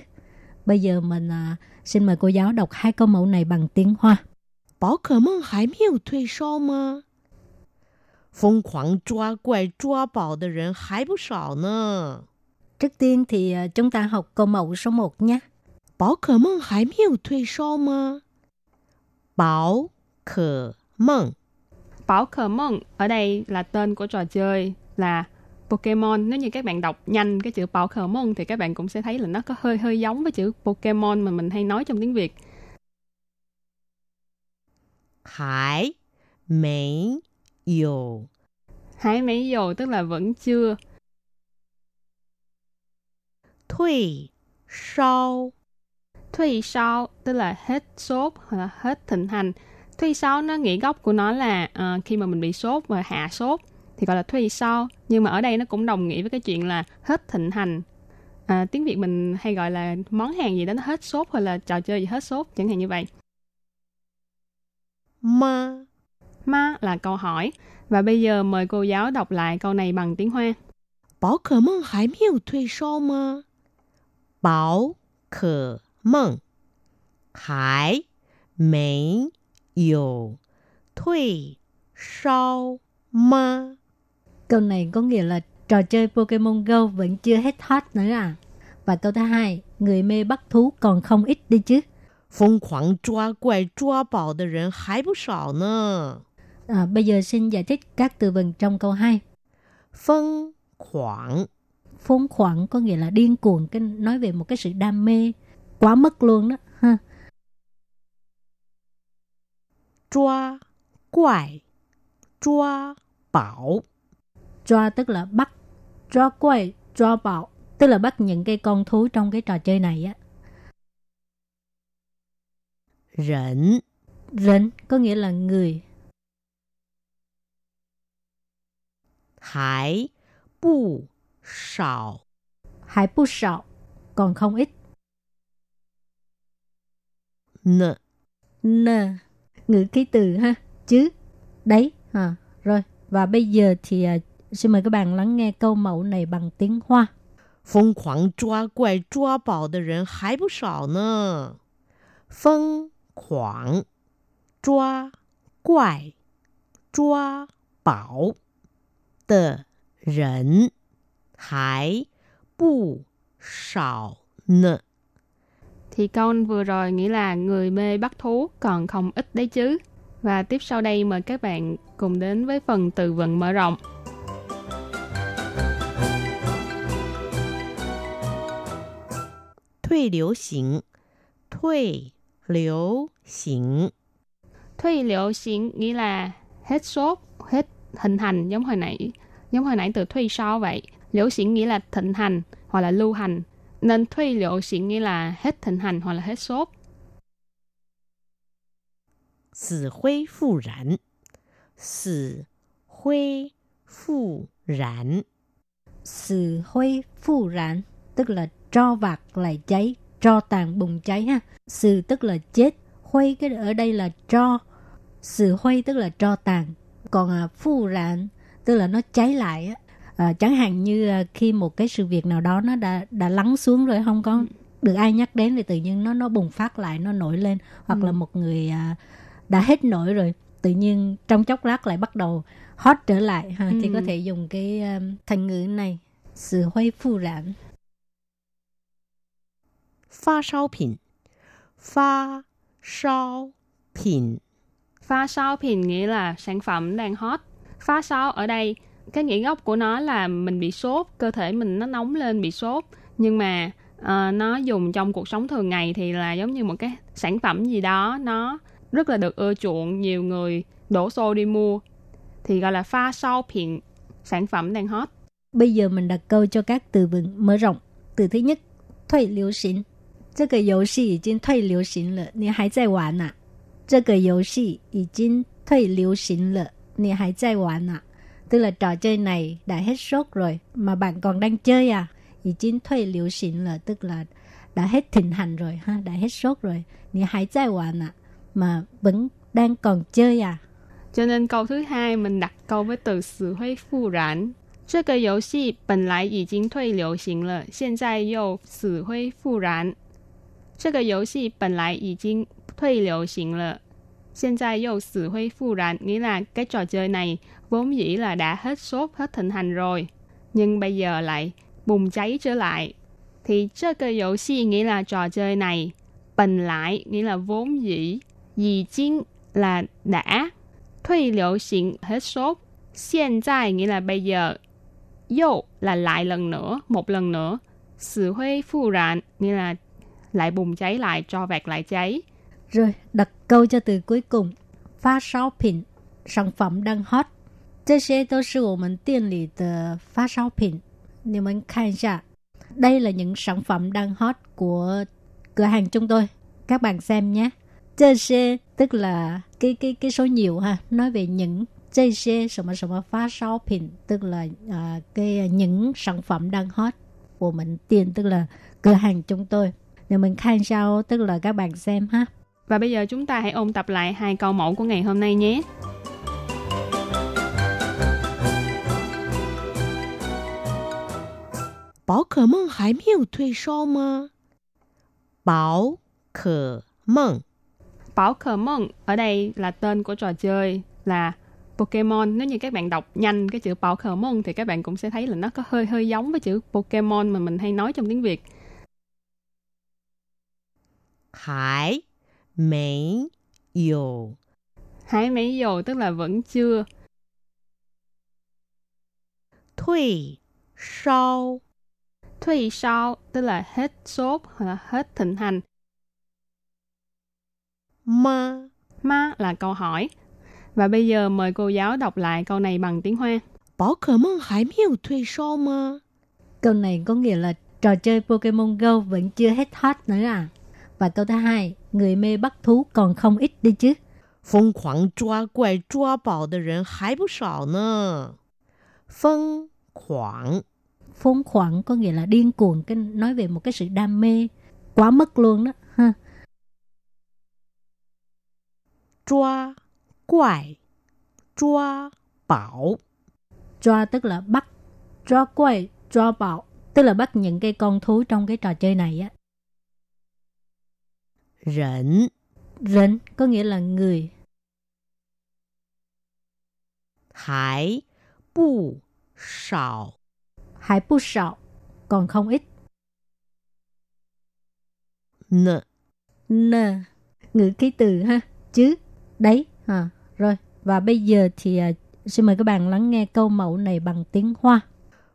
Bây giờ mình à, xin mời cô giáo đọc hai câu mẫu này bằng tiếng Hoa. 宝可梦还没有退烧吗？疯狂抓怪抓宝的人还不少呢。 Trước tiên thì à, chúng ta học câu mẫu số 1 nhé. 宝可梦还没有退烧吗？宝可梦 Bảo khờ mông ở đây là tên của trò chơi là Pokemon. Nếu như các bạn đọc nhanh cái chữ bảo khờ mông thì các bạn cũng sẽ thấy là nó có hơi hơi giống với chữ Pokemon mà mình hay nói trong tiếng Việt. 还没有 Hãy mấy dồ tức là vẫn chưa. 退烧， Thuy sau tức là hết sốt hoặc là hết thịnh hành. Thuy sau nó nghĩa gốc của nó là uh, khi mà mình bị sốt và hạ sốt thì gọi là thuy sau Nhưng mà ở đây nó cũng đồng nghĩa với cái chuyện là hết thịnh hành. À, tiếng Việt mình hay gọi là món hàng gì đó nó hết sốt hoặc là trò chơi gì hết sốt chẳng hạn như vậy. Ma Ma là câu hỏi. Và bây giờ mời cô giáo đọc lại câu này bằng tiếng Hoa. Bảo cờ mong hãy miêu thuy sao mà? Bảo cờ 梦还没有退烧吗？ Câu này có nghĩa là trò chơi Pokemon Go vẫn chưa hết hot nữa à. Và câu thứ hai, người mê bắt thú còn không ít đi chứ. 疯狂抓怪抓宝的人还不少呢。 À, bây giờ xin giải thích các từ vựng trong câu 2. 疯狂 Phóng khoáng có nghĩa là điên cuồng, cái nói về một cái sự đam mê quá mức luôn đó ha. Choa quải choa bảo choa tức là bắt. Choa quay choa bảo tức là bắt những cái con thú trong cái trò chơi này á. Rỉnh. Rỉnh có nghĩa là người. Hải bù sào. Hải bù sào còn không ít. 呢。 N, ngữ khí từ ha, chứ, đấy, ha. Rồi, và bây giờ thì à, xin mời các bạn lắng nghe câu mẫu này bằng tiếng Hoa. 疯狂抓怪抓宝的人还不少呢。疯狂抓怪抓宝的人还不少呢。 thì con vừa rồi nghĩ là người mê bắt thú còn không ít đấy chứ. Và tiếp sau đây mời các bạn cùng đến với phần từ vựng mở rộng. Thuy liễu xỉn Thuy liễu xỉn Thuy liễu xỉn nghĩa là hết sốt, hết hình thành giống hồi nãy giống hồi nãy từ thuy sao vậy. Liễu xỉn nghĩa là thịnh hành hoặc là lưu hành nên thuy liệu sẽ nghĩa là hết thịnh hành hoặc là hết sốt. Sử huy phụ rản Sử huy phụ rản Sử huy phụ rản tức là cho vạc lại cháy, cho tàn bùng cháy ha. Sử tức là chết, huy cái ở đây là cho. Sử huy tức là cho tàn, còn à, phụ rản tức là nó cháy lại á à, chẳng hạn như ờ, khi một cái sự việc nào đó nó đã đã lắng xuống rồi không có ừ. được ai nhắc đến thì tự nhiên nó nó bùng phát lại nó nổi lên hoặc ừ. là một người à, đã hết nổi rồi tự nhiên trong chốc lát lại bắt đầu hot trở lại ha ừ. thì có ừ. thể dùng cái um, thành ngữ này sự huy phu rãn pha sao pin pha sao pin pha sao pin nghĩa là sản phẩm đang hot. Pha sao ở đây cái nghĩa gốc của nó là mình bị sốt, cơ thể mình nó nóng lên bị sốt. Nhưng mà ờ, nó dùng trong cuộc sống thường ngày thì là giống như một cái sản phẩm gì đó, nó rất là được ưa chuộng, nhiều người đổ xô đi mua. Thì gọi là pha sao phiện, sản phẩm đang hot. bây giờ mình đặt câu cho các từ vựng mở rộng từ thứ nhất 退流行这个游戏已经退流行了你还在玩呐、这个游戏已经退流行了你还在玩呐、 tức là trò chơi này đã hết sốt rồi mà bạn còn đang chơi à 已经退流行了 tức là đã hết thịnh hành rồi ha đã hết sốt rồi 你还在玩呐、mà vẫn đang còn chơi à Cho nên câu thứ hai mình đặt câu với từ sự huy phu rãn. 这个游戏本来已经退流行了，现在又死灰复燃。这个游戏本来已经退流行了，现在又死灰复燃，nghĩa là cái trò chơi này vốn dĩ là đã hết sốt, hết thịnh hành rồi, nhưng bây giờ lại bùng cháy trở lại. Thì chơi cơ dấu si nghĩa là trò chơi này, bình lại nghĩa là vốn dĩ, dĩ chính là đã, thuy liệu xịn hết sốt, hiện tại nghĩa là bây giờ, dâu là lại lần nữa, một lần nữa, sự huy phu rạn nghĩa là lại bùng cháy lại, cho vẹt lại cháy. Rồi đặt câu cho từ cuối cùng, pha sáu pin, sản phẩm đang hot. 这些都是我们店里的发烧品。你们看一下，đây là những sản phẩm đang hot của cửa hàng chúng tôi. Các bạn xem nhé. 这些 tức là cái cái cái số nhiều ha, nói về những 这些什么什么发烧品 tức là à, cái những sản phẩm đang hot của mình tiền tức là cửa hàng chúng tôi. Để mình看 sao tức là các bạn xem ha. Và bây giờ chúng ta hãy ôn tập lại hai câu mẫu của ngày hôm nay nhé. 宝可梦还没有退烧吗？宝可梦， Bảo cờ mông ở đây là tên của trò chơi là Pokemon. Nếu như các bạn đọc nhanh cái chữ bảo cờ mông thì các bạn cũng sẽ thấy là nó có hơi hơi giống với chữ Pokemon mà mình hay nói trong tiếng Việt. 还没有 Hãy mấy dồ tức là vẫn chưa. 退烧 Thuy sao tức là hết sốt hoặc là hết thịnh hành. 吗？ Ma là câu hỏi. Và bây giờ mời cô giáo đọc lại câu này bằng tiếng Hoa. 宝可梦还没有退烧吗？ Câu này có nghĩa là trò chơi Pokemon Go vẫn chưa hết hot nữa à. Và câu thứ hai, người mê bắt thú còn không ít đi chứ. 疯狂抓怪抓宝的人还不少呢。疯狂 phốn khoảng có nghĩa là điên cuồng cái nói về một cái sự đam mê quá mức luôn đó ha. Choa quải choa bảo. Choa tức là bắt choa quải choa bảo tức là bắt những cái con thú trong cái trò chơi này á. Rỉnh rỉnh có nghĩa là người. Hải bù sào. 还不少 hải bu sạo, còn không ít. 呢。 N, ngữ khí từ ha, chứ, đấy, ha. Rồi, và bây giờ thì à, xin mời các bạn lắng nghe câu mẫu này bằng tiếng Hoa.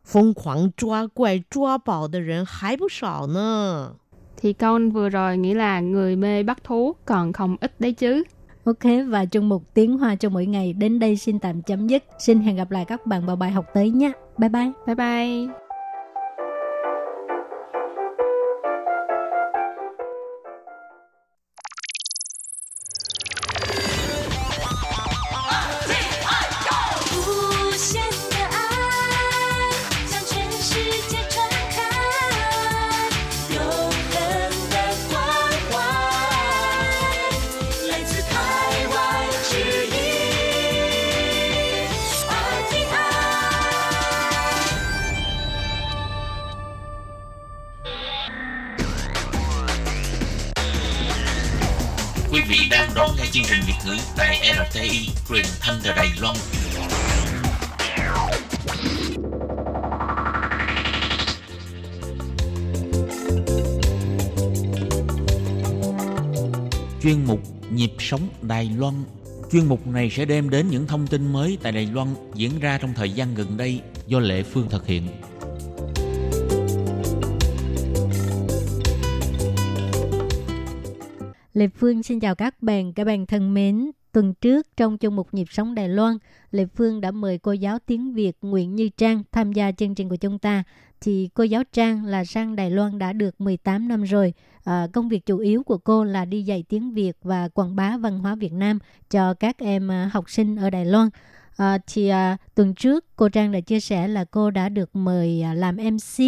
疯狂抓怪抓宝的人还不少呢。 Thì câu vừa rồi nghĩa là người mê bắt thú còn không ít đấy chứ. Ok, và chung mục tiếng hoa cho mỗi ngày đến đây xin tạm chấm dứt. Xin hẹn gặp lại các bạn vào bài học tới nhé. Bye bye. Bye bye. RTI truyền thanh từ Đài Loan. Chuyên mục Nhịp sống Đài Loan Chuyên mục này sẽ đem đến những thông tin mới tại Đài Loan diễn ra trong thời gian gần đây do Lệ Phương thực hiện. Lê Phương xin chào các bạn, các bạn thân mến. Tuần trước trong chung mục nhịp sống Đài Loan, Lê Phương đã mời cô giáo tiếng Việt Nguyễn Như Trang tham gia chương trình của chúng ta. Thì cô giáo Trang là sang Đài Loan đã được 18 năm rồi. À, công việc chủ yếu của cô là đi dạy tiếng Việt và quảng bá văn hóa Việt Nam cho các em à, học sinh ở Đài Loan. À, thì à, tuần trước cô Trang đã chia sẻ là cô đã được mời à, làm MC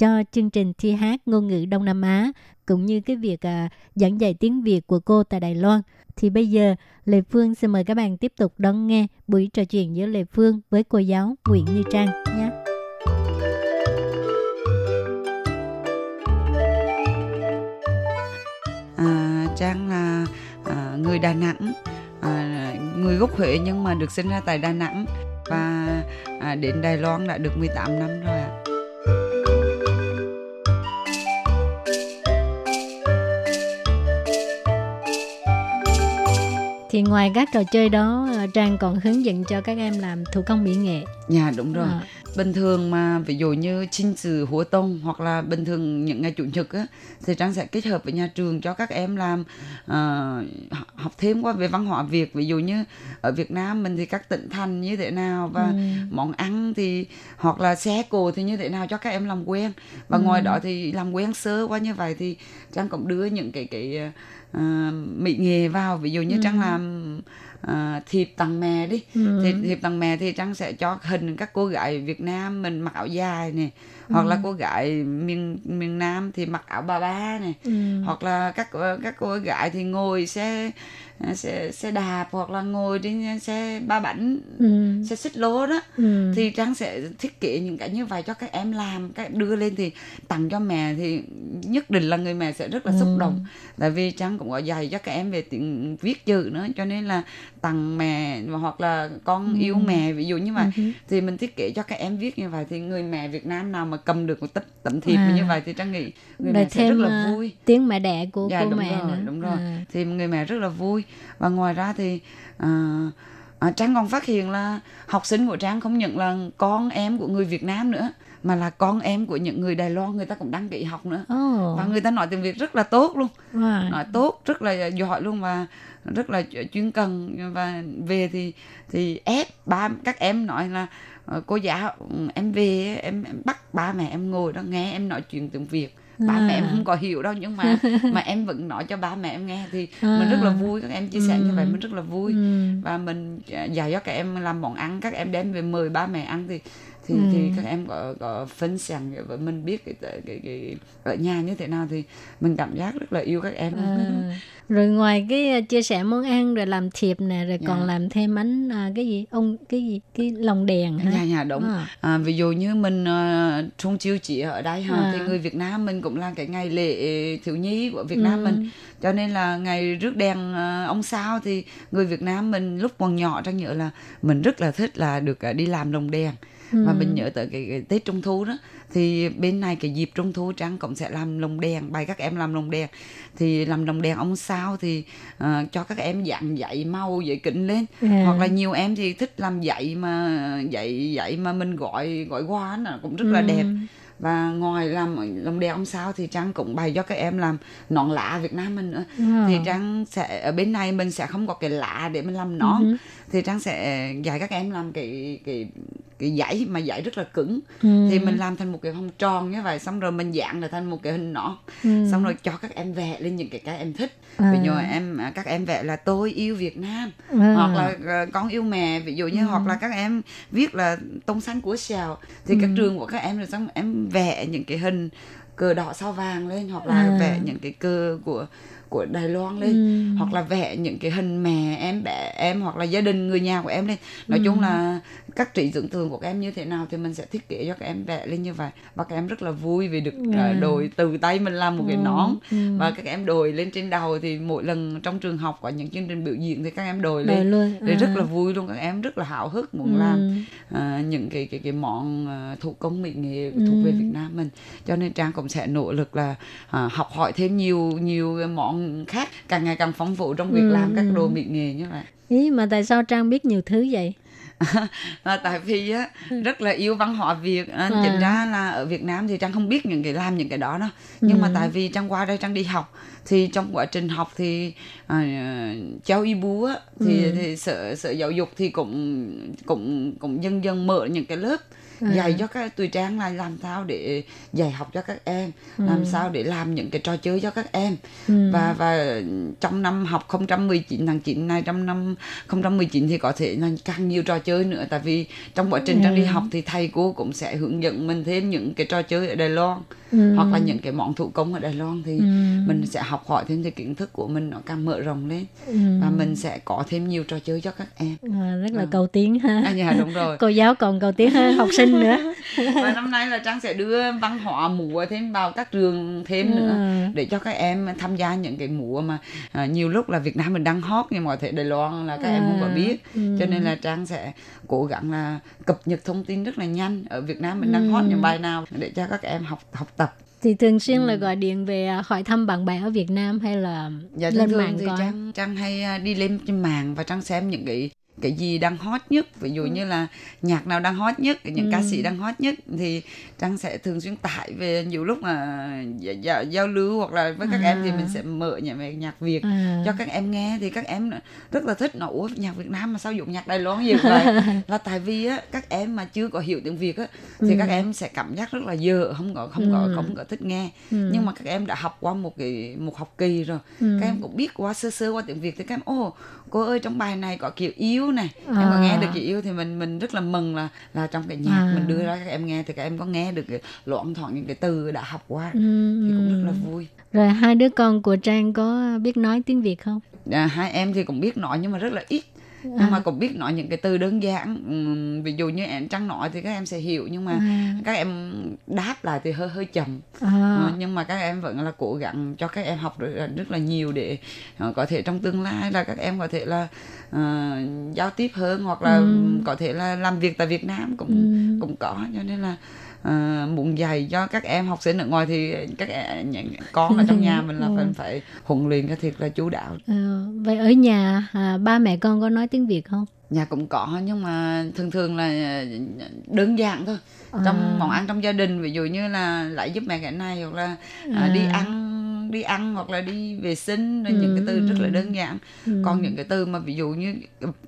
cho chương trình thi hát ngôn ngữ Đông Nam Á cũng như cái việc à, giảng dạy tiếng Việt của cô tại Đài Loan. Thì bây giờ Lê Phương xin mời các bạn tiếp tục đón nghe buổi trò chuyện giữa Lê Phương với cô giáo Nguyễn Như Trang nhé. À, Trang là à, người Đà Nẵng, à, người gốc Huế nhưng mà được sinh ra tại Đà Nẵng và à, đến Đài Loan đã được 18 năm rồi ạ. Thì ngoài các trò chơi đó, à, Trang còn hướng dẫn cho các em làm thủ công mỹ nghệ. Dạ đúng rồi. À. Bình thường mà ví dụ như chinh sự húa tông hoặc là bình thường những ngày chủ nhật á thì Trang sẽ kết hợp với nhà trường cho các em làm ờ, học thêm qua về văn hóa Việt ví dụ như ở Việt Nam mình thì các tỉnh thành như thế nào và Ừ. món ăn thì hoặc là xe cộ thì như thế nào cho các em làm quen và Ừ. ngoài đó thì làm quen sơ qua như vậy thì Trang cũng đưa những cái cái ờ, mỹ nghệ vào ví dụ như Ừ. Trang làm uh, thiệp tặng mẹ đi Ừ. thì thiệp tặng mẹ thì Trang sẽ cho hình các cô gái Việt Nam mình mặc áo dài này hoặc là cô gái miền miền Nam thì mặc áo bà ba này Ừ. hoặc là các các cô gái thì ngồi xe xe xe đạp hoặc là ngồi trên xe ba bánh Ừ. xe xích lô đó Ừ. thì trang sẽ thiết kế những cái như vậy cho các em làm các em đưa lên thì tặng cho mẹ thì nhất định là người mẹ sẽ rất là xúc Ừ. động tại vì trang cũng có dạy cho các em về tiếng viết chữ nữa cho nên là tặng mẹ hoặc là con yêu mẹ ví dụ như vậy Ừ. thì mình thiết kế cho các em viết như vậy thì người mẹ Việt Nam nào mà cầm được một tấm tấm thiệp À. như vậy thì trang nghĩ người Rồi mẹ sẽ rất là à, vui tiếng mẹ đẻ của dạ cô đúng mẹ rồi nữa. đúng rồi À. thì người mẹ rất là vui và ngoài ra thì à, à, trang còn phát hiện là học sinh của trang không những là con em của người việt nam nữa mà là con em của những người đài loan người ta cũng đăng ký học nữa Ồ. và người ta nói tiếng việt rất là tốt luôn Wow. nói tốt rất là giỏi luôn và rất là chuyên cần và về thì thì ép ba các em nói là cô giáo ừ, em về em, em bắt ba mẹ em ngồi đó nghe em nói chuyện tiếng việt ba À. mẹ em không có hiểu đâu nhưng mà mà em vẫn nói cho ba mẹ em nghe thì À. mình rất là vui các em chia sẻ như vậy Ừ. mình rất là vui Ừ. và mình à, dạy cho các em làm món ăn các em đem về mời ba mẹ ăn thì thì Ừ. thì các em có có phân sàng với mình biết cái, cái cái ở nhà như thế nào thì mình cảm giác rất là yêu các em À, rồi ngoài cái à, chia sẻ món ăn rồi làm thiệp nè rồi Dạ. còn làm thêm bánh à, cái gì ông cái gì cái lồng đèn hả nhà nhà đúng À. à, ví dụ như mình uh, trung chiêu chỉ ở đây ha À. thì người Việt Nam mình cũng là cái ngày lễ thiếu nhi của Việt Ừ. Nam mình cho nên là ngày rước đèn ờ, ông sao thì người Việt Nam mình lúc còn nhỏ trang nhớ là mình rất là thích là được ờ, đi làm lồng đèn và Ừ. mình nhớ tới cái, cái Tết Trung Thu đó thì bên này cái dịp Trung Thu Trang cũng sẽ làm lồng đèn bày các em làm lồng đèn thì làm lồng đèn ông sao thì ờ, cho các em dạng dạy màu dạy kính lên À. hoặc là nhiều em thì thích làm dạy mà dạy dạy mà mình gọi gọi hoa nó cũng rất là Ừ. đẹp và ngoài làm lồng đèn ông sao thì trang cũng bày cho các em làm nón lá Việt Nam mình nữa À. thì trang sẽ ở bên này mình sẽ không có cái lá để mình làm nón Ừ. thì trang sẽ dạy các em làm cái cái cái dãy mà dãy rất là cứng Ừ. thì mình làm thành một cái vòng tròn như vậy xong rồi mình dạng là thành một cái hình nón Ừ. xong rồi cho các em vẽ lên những cái cái em thích À. ví dụ em các em vẽ là tôi yêu Việt Nam À. hoặc là ờ, con yêu mẹ ví dụ như hoặc là các em viết là tông xanh của xào thì các Ừ. trường của các em là xong em vẽ những cái hình cờ đỏ sao vàng lên hoặc là À. vẽ những cái cờ của của Đài Loan lên Ừ. hoặc là vẽ những cái hình mẹ em bé em hoặc là gia đình người nhà của em lên nói Ừ. chung là các trí tưởng tượng của các em như thế nào thì mình sẽ thiết kế cho các em vẽ lên như vậy và các em rất là vui vì được À. uh, đội từ tay mình làm một cái Ừ. nón Ừ. và các em đội lên trên đầu thì mỗi lần trong trường học có những chương trình biểu diễn thì các em đội lên luôn, thì rất là vui luôn các em rất là hào hức muốn Ừ. làm à, những cái cái cái món à, thủ công mỹ nghệ thuộc Ừ. về Việt Nam mình cho nên Trang cũng sẽ nỗ lực là à, học hỏi thêm nhiều nhiều cái món khác càng ngày càng phong phú trong việc Ừ, làm các đồ mỹ nghệ như vậy Ý mà tại sao Trang biết nhiều thứ vậy? à, tại vì á rất là yêu văn hóa Việt à, À. chính ra là ở Việt Nam thì Trang không biết những cái làm những cái đó đâu nhưng mà Ừ. tại vì Trang qua đây Trang đi học thì trong quá trình học thì à, cháu y bú á thì, Ừ. thì sở sở giáo dục thì cũng cũng cũng dần dần mở những cái lớp À. dạy cho các tụi trang là làm sao để dạy học cho các em Ừ. làm sao để làm những cái trò chơi cho các em Ừ. và và trong năm học 2019 tháng 9 này trong năm 2019 thì có thể là càng nhiều trò chơi nữa tại vì trong quá trình trang đi Ừ. học thì thầy cô cũng sẽ hướng dẫn mình thêm những cái trò chơi ở Đài Loan Ừ. hoặc là những cái món thủ công ở Đài Loan thì Ừ. mình sẽ học hỏi thêm cái kiến thức của mình nó càng mở rộng lên Ừ. và mình sẽ có thêm nhiều trò chơi cho các em À, rất là À. cầu tiến ha. à, dạ đúng rồi Cô giáo còn cầu tiến hơn học sinh nữa. và năm nay là trang sẽ đưa văn hóa múa thêm vào các trường thêm nữa Ừ. để cho các em tham gia những cái múa mà à, nhiều lúc là Việt Nam mình đang hot nhưng mà thể Đài Loan là các em không có À, biết ừ. cho nên là trang sẽ cố gắng là cập nhật thông tin rất là nhanh ở Việt Nam mình đang hot Ừ. những bài nào để cho các em học học Thì thường xuyên Ừ. là gọi điện về à, hỏi thăm bạn bè ở Việt Nam hay là dạ lên mạng thì coi. trang trang hay à, đi lên trên mạng và trang xem những cái cái gì đang hot nhất ví dụ như là nhạc nào đang hot nhất những ca Ừ. sĩ đang hot nhất thì trang sẽ thường xuyên tải về nhiều lúc mà dạ- giao lưu hoặc là với các À. em thì mình sẽ mở nhạc về nhạc việt À. cho các em nghe thì các em rất là thích ủa nhạc Việt Nam mà sao dùng nhạc Đài Loan nhiều vậy là tại vì á các em mà chưa có hiểu tiếng Việt á thì Ừ. các em sẽ cảm giác rất là dở không có không có Ừ. không có thích nghe Ừ. nhưng mà các em đã học qua một cái một học kỳ rồi Ừ. các em cũng biết qua sơ sơ qua tiếng Việt thì các em ô cô ơi trong bài này có kiểu yêu em À. có nghe được kiểu yêu thì mình mình rất là mừng là là trong cái nhạc À. mình đưa ra các em nghe thì các em có nghe được loạn thoảng những cái từ đã học qua Ừ, thì cũng rất là vui Rồi hai đứa con của Trang có biết nói tiếng Việt không? à, hai em thì cũng biết nói nhưng mà rất là ít nhưng À. mà cũng biết nói những cái từ đơn giản ví dụ như em trăng nói thì các em sẽ hiểu nhưng mà À. các em đáp lại thì hơi hơi chậm À. Ờ, nhưng mà các em vẫn là cố gắng cho các em học là, rất là nhiều để ờ, có thể trong tương lai là các em có thể là ờ, giao tiếp hơn hoặc là Ừ. có thể là làm việc tại Việt Nam cũng Ừ. cũng có cho nên là ờ, muốn dạy cho các em học sinh ở ngoài thì các em, con ở trong nhà mình là Ừ. phải phải huấn luyện cho thiệt là chú đáo Ờ, vậy ở nhà à, ba mẹ con có nói tiếng Việt không? nhà cũng có nhưng mà thường thường là ờ, đơn giản thôi À. trong món ăn trong gia đình ví dụ như là lại giúp mẹ cái này hoặc là à, À. đi ăn đi ăn hoặc là đi vệ sinh rồi những cái từ Ừ, rất là ừ. đơn giản Ừ. còn những cái từ mà ví dụ như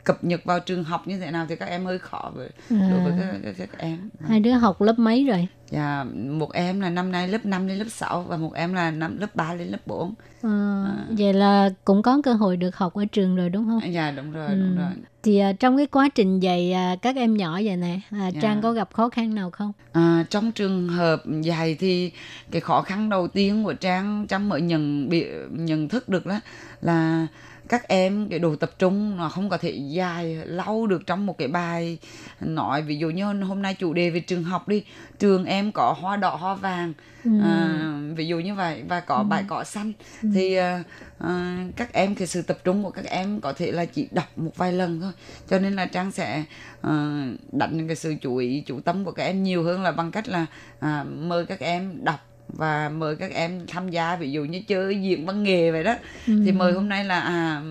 cập nhật vào trường học như thế nào thì các em hơi khó với À. đối với các, các, các em Hai đứa học lớp mấy rồi? Và một em là năm nay lớp 5 lên lớp 6 và một em là năm lớp 3 lên lớp 4 Ờ, À. Vậy là cũng có cơ hội được học ở trường rồi đúng không? dạ đúng rồi Ừ. đúng rồi Thì à, trong cái quá trình dạy à, các em nhỏ vậy nè, à, Dạ. Trang có gặp khó khăn nào không? À, trong trường hợp dạy thì cái khó khăn đầu tiên của Trang Trang mới nhận bị nhận thức được đó là các em cái độ tập trung nó không có thể dài lâu được trong một cái bài nói. Ví dụ như hôm nay chủ đề về trường học đi trường em có hoa đỏ hoa vàng Ừ. à, ví dụ như vậy và có bãi cỏ xanh. Thì à, à, các em cái sự tập trung của các em có thể là chỉ đọc một vài lần thôi. Cho nên là trang sẽ à, đánh cái sự chú ý chú tâm của các em nhiều hơn là bằng cách là à, mời các em đọc và mời các em tham gia ví dụ như chơi diễn văn nghệ vậy đó Ừ. thì mời hôm nay là à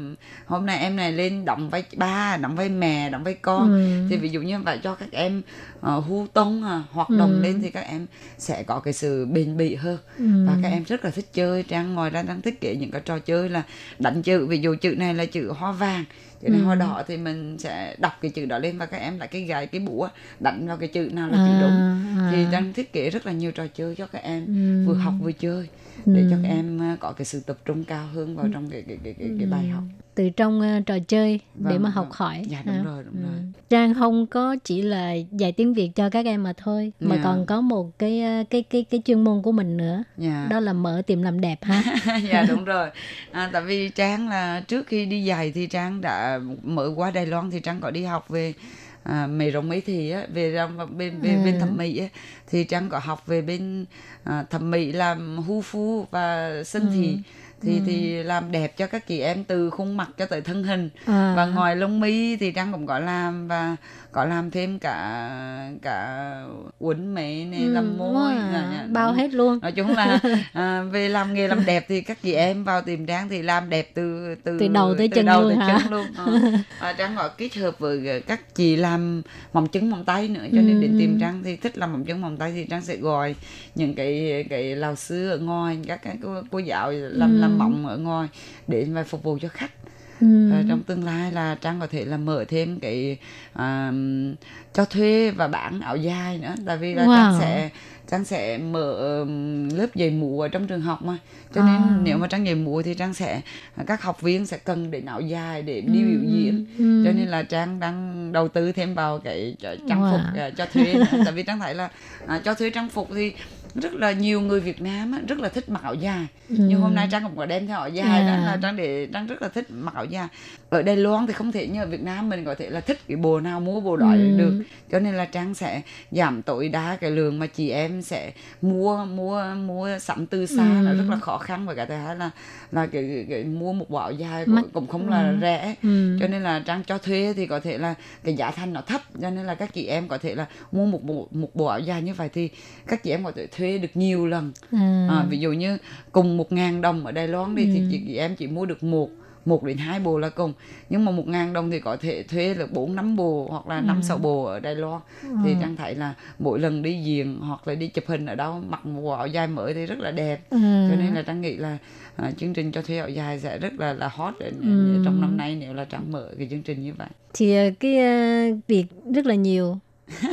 hôm nay em này lên đóng vai ba đóng vai mẹ đóng vai con Ừ. thì ví dụ như vậy cho các em uh, hưu tông à, hoạt động Ừ. lên thì các em sẽ có cái sự bền bỉ hơn Ừ. và các em rất là thích chơi trang ngoài ra đang thiết kế những cái trò chơi là đánh chữ ví dụ chữ này là chữ hoa vàng chữ này Ừ. hoa đỏ thì mình sẽ đọc cái chữ đó lên và các em lại cái gài cái búa đánh vào cái chữ nào là chữ À, đúng à. thì trang thiết kế rất là nhiều trò chơi cho các em Ừ. vừa học vừa chơi để cho Ừ. các em à, có cái sự tập trung cao hơn vào trong cái cái cái cái, cái bài học từ trong ờ, trò chơi để Vâng, mà học vâng. hỏi Dạ, đúng ha. rồi, đúng Ừ. rồi. Trang không có chỉ là dạy tiếng Việt cho các em mà thôi mà Dạ. còn có một cái ờ, cái cái cái chuyên môn của mình nữa Dạ. đó là mở tiệm làm đẹp ha dạ đúng rồi à, tại vì trang là trước khi đi dạy thì trang đã mở qua đài loan thì trang có đi học về à, mề rồng mấy thì á về trong bên bên, bên Ừ. thẩm mỹ á thì trang có học về bên à, thẩm mỹ làm hu phu và sinh thị thì Ừ. thì làm đẹp cho các chị em từ khuôn mặt cho tới thân hình À. và ngoài lông mi thì trang cũng có làm và có làm thêm cả cả uốn mế này Ừ, làm môi dạ, dạ, bao đúng. hết luôn nói chung là à, về làm nghề làm đẹp thì các chị em vào tìm trang thì làm đẹp từ từ Từ đầu tới chân đầu luôn tới hả? chân luôn à, trang có kết hợp với các chị làm mỏng trứng mỏng tay nữa cho nên đến Ừ. tìm trang thì thích làm mỏng trứng mỏng tay thì trang sẽ gọi những cái cái lào sư ở ngoài các cái cô, cô giáo làm Ừ. làm mỏng ở ngoài để mà phục vụ cho khách Ừ. và trong tương lai là trang có thể là mở thêm cái à, cho thuê và bán áo dài nữa tại vì là Wow. trang sẽ trang sẽ mở lớp dạy mũ ở trong trường học mà cho nên À. nếu mà trang dạy mũ thì trang sẽ các học viên sẽ cần đến áo dài để đi biểu diễn Ừ. cho nên là trang đang đầu tư thêm vào cái trang Wow. phục à, cho thuê nữa. tại vì trang thấy là à, cho thuê trang phục thì rất là nhiều người Việt Nam á, rất là thích mặc áo dài Ừ. nhưng hôm nay trang cũng có đem theo áo dài đó À. là trang để trang rất là thích mặc áo dài ở Đài Loan thì không thể như ở Việt Nam mình có thể là thích cái bộ nào mua bộ đó Ừ. được cho nên là trang sẽ giảm tối đa cái lượng mà chị em sẽ mua mua mua sắm từ xa Ừ. là rất là khó khăn và cái thứ hai là là cái, cái, cái mua một bộ áo dài cũng, cũng không là Ừ. rẻ Ừ. cho nên là trang cho thuê thì có thể là cái giá thành nó thấp cho nên là các chị em có thể là mua một bộ một bộ áo dài như vậy thì các chị em có thể thuê được nhiều lần À. à, ví dụ như cùng một ngàn đồng ở Đài Loan đi thì Ừ. chị, chị em chỉ mua được một một đến hai bộ là cùng nhưng mà một ngàn đồng thì có thể thuê được bốn năm bộ hoặc là năm Ừ. sáu bộ ở Đài Loan thì trang thấy là mỗi lần đi diễn hoặc là đi chụp hình ở đâu mặc một bộ áo dài mới thì rất là đẹp Ừ. cho nên là trang nghĩ là à, chương trình cho thuê áo dài sẽ rất là là hot ở, Ừ. trong năm nay nếu là trang mở cái chương trình như vậy thì ờ, cái ờ, việc rất là nhiều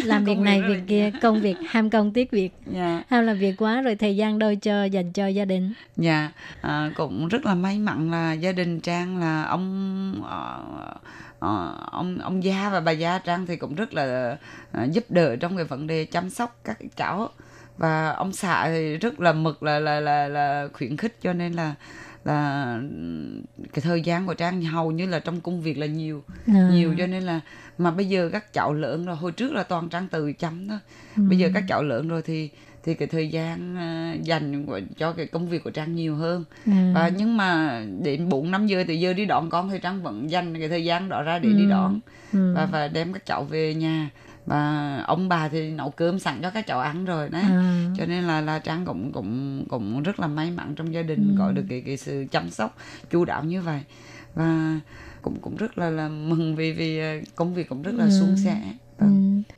làm việc này việc kia công việc ham công tiếc việc. Dạ. ham làm việc quá rồi thời gian đâu cho dành cho gia đình. Dạ, à, cũng rất là may mắn là gia đình Trang là ông ờ, ông ông gia và bà gia Trang thì cũng rất là à, giúp đỡ trong cái vấn đề chăm sóc các cháu. Và ông xã thì rất là mực là là là là khuyến khích cho nên là là cái thời gian của Trang hầu như là trong công việc là nhiều À. nhiều cho nên là mà bây giờ các cháu lớn rồi hồi trước là toàn Trang tự chăm thôi bây giờ các cháu lớn rồi thì thì cái thời gian à, dành cho cái công việc của Trang nhiều hơn À. và nhưng mà đến 4 năm giờ từ giờ đi đón con thì Trang vẫn dành cái thời gian đó ra để đi Ừ. đón Ừ. và và đem các cháu về nhà và ông bà thì nấu cơm sẵn cho các cháu ăn rồi đấy À. cho nên là là Trang cũng cũng cũng rất là may mắn trong gia đình Ừ. có được cái cái sự chăm sóc chu đáo như vậy và cũng cũng rất là là mừng vì vì à, công việc cũng rất là Ừ. suôn sẻ Ừ.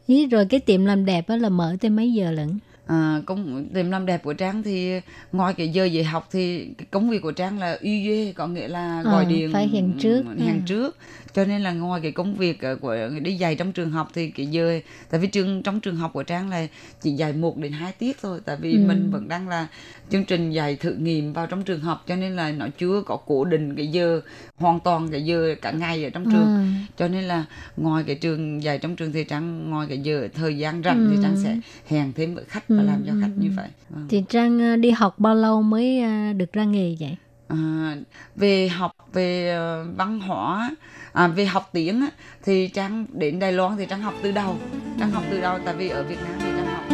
Ý rồi cái tiệm làm đẹp đó là mở tới mấy giờ lận À, công tiệm làm đẹp của Trang thì ngoài cái giờ dạy học thì công việc của Trang là uy duy có nghĩa là gọi Ờ, điện phải hẹn trước. hẹn Ừ. trước cho nên là ngoài cái công việc ờ, của đi dạy trong trường học thì cái giờ tại vì trường trong trường học của Trang là chỉ dạy một đến hai tiết thôi tại vì Ừ. mình vẫn đang là chương trình dạy thử nghiệm vào trong trường học cho nên là nó chưa có cố định cái giờ hoàn toàn cái giờ cả ngày ở trong trường Ừ. cho nên là ngoài cái trường dạy trong trường thì trang ngoài cái giờ thời gian rảnh thì Ừ. trang sẽ hẹn thêm với khách và Ừ, làm cho ừ, khách như ừ. vậy. Vâng. thì trang ờ, đi học bao lâu mới ờ, được ra nghề vậy? À, về học về ờ, văn hóa à, về học tiếng thì trang đến đài loan thì trang học từ đầu. Trang học từ đầu tại vì ở việt nam thì trang học.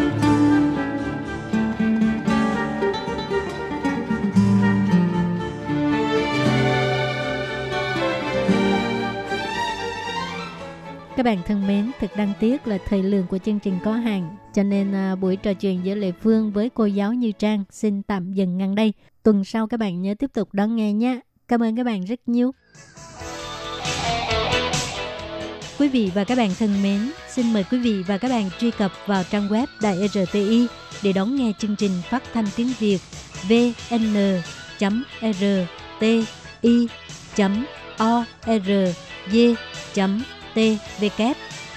Các bạn thân mến, thật đáng tiếc là thời lượng của chương trình có hạn, cho nên à, buổi trò chuyện giữa Lệ Phương với cô giáo Như Trang xin tạm dừng ngang đây. Tuần sau các bạn nhớ tiếp tục đón nghe nhé. Cảm ơn các bạn rất nhiều. Quý vị và các bạn thân mến, xin mời quý vị và các bạn truy cập vào trang web Đài RTI để đón nghe chương trình phát thanh tiếng Việt vn.rti.org.tvk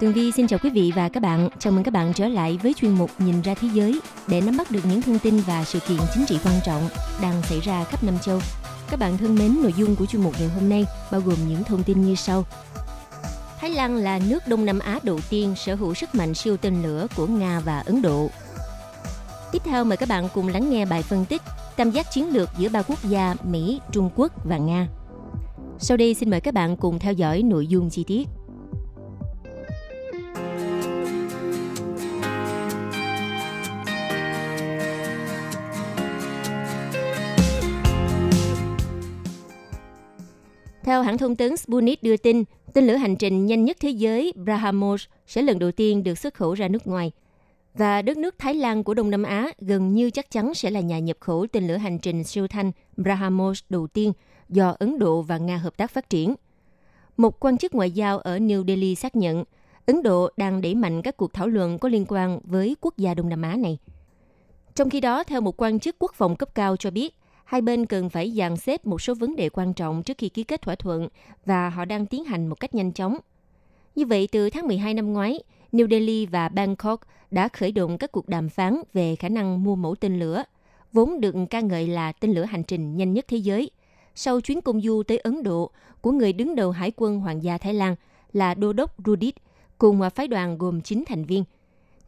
Tường Vi xin chào quý vị và các bạn. Chào mừng các bạn trở lại với chuyên mục Nhìn ra thế giới để nắm bắt được những thông tin và sự kiện chính trị quan trọng đang xảy ra khắp năm châu. Các bạn thân mến, nội dung của chuyên mục ngày hôm nay bao gồm những thông tin như sau. Thái Lan là nước Đông Nam Á đầu tiên sở hữu sức mạnh siêu tên lửa của Nga và Ấn Độ. Tiếp theo mời các bạn cùng lắng nghe bài phân tích tam giác chiến lược giữa ba quốc gia Mỹ, Trung Quốc và Nga. Sau đây xin mời các bạn cùng theo dõi nội dung chi tiết. Theo hãng thông tấn Sputnik đưa tin, tên lửa hành trình nhanh nhất thế giới Brahmos sẽ lần đầu tiên được xuất khẩu ra nước ngoài. Và đất nước Thái Lan của Đông Nam Á gần như chắc chắn sẽ là nhà nhập khẩu tên lửa hành trình siêu thanh Brahmos đầu tiên do Ấn Độ và Nga hợp tác phát triển. Một quan chức ngoại giao ở New Delhi xác nhận Ấn Độ đang đẩy mạnh các cuộc thảo luận có liên quan với quốc gia Đông Nam Á này. Trong khi đó, theo một quan chức quốc phòng cấp cao cho biết, hai bên cần phải dàn xếp một số vấn đề quan trọng trước khi ký kết thỏa thuận và họ đang tiến hành một cách nhanh chóng. Như vậy, từ tháng 12 năm ngoái, New Delhi và Bangkok đã khởi động các cuộc đàm phán về khả năng mua mẫu tên lửa, vốn được ca ngợi là tên lửa hành trình nhanh nhất thế giới, sau chuyến công du tới Ấn Độ của người đứng đầu Hải quân Hoàng gia Thái Lan là Đô đốc Rudit cùng phái đoàn gồm 9 thành viên.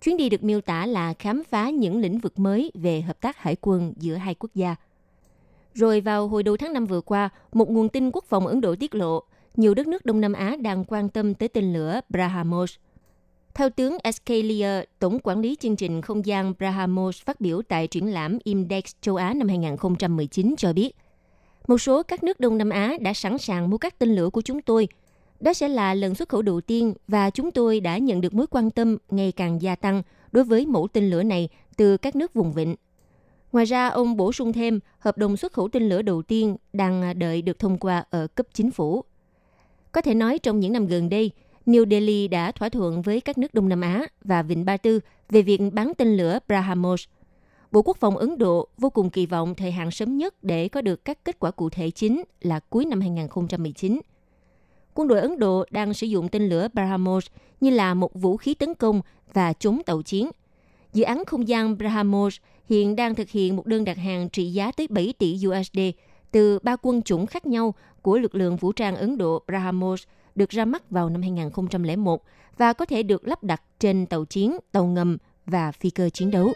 Chuyến đi được miêu tả là khám phá những lĩnh vực mới về hợp tác hải quân giữa hai quốc gia. Rồi vào hồi đầu tháng 5 vừa qua, một nguồn tin quốc phòng Ấn Độ tiết lộ, nhiều đất nước Đông Nam Á đang quan tâm tới tên lửa Brahmos. Theo tướng SK Lear, Tổng quản lý chương trình không gian Brahmos phát biểu tại triển lãm Index châu Á năm 2019 cho biết, một số các nước Đông Nam Á đã sẵn sàng mua các tên lửa của chúng tôi. Đó sẽ là lần xuất khẩu đầu tiên và chúng tôi đã nhận được mối quan tâm ngày càng gia tăng đối với mẫu tên lửa này từ các nước vùng vịnh. Ngoài ra, ông bổ sung thêm hợp đồng xuất khẩu tên lửa đầu tiên đang à, đợi được thông qua ở cấp chính phủ. Có thể nói trong những năm gần đây, New Delhi đã thỏa thuận với các nước Đông Nam Á và Vịnh Ba Tư về việc bán tên lửa Brahmos. Bộ Quốc phòng Ấn Độ vô cùng kỳ vọng thời hạn sớm nhất để có được các kết quả cụ thể chính là cuối năm 2019. Quân đội Ấn Độ đang sử dụng tên lửa Brahmos như là một vũ khí tấn công và chống tàu chiến. Dự án không gian Brahmos hiện đang thực hiện một đơn đặt hàng trị giá tới 7 tỷ USD từ ba quân chủng khác nhau của lực lượng vũ trang Ấn Độ Brahmos được ra mắt vào năm 2001 và có thể được lắp đặt trên tàu chiến, tàu ngầm và phi cơ chiến đấu.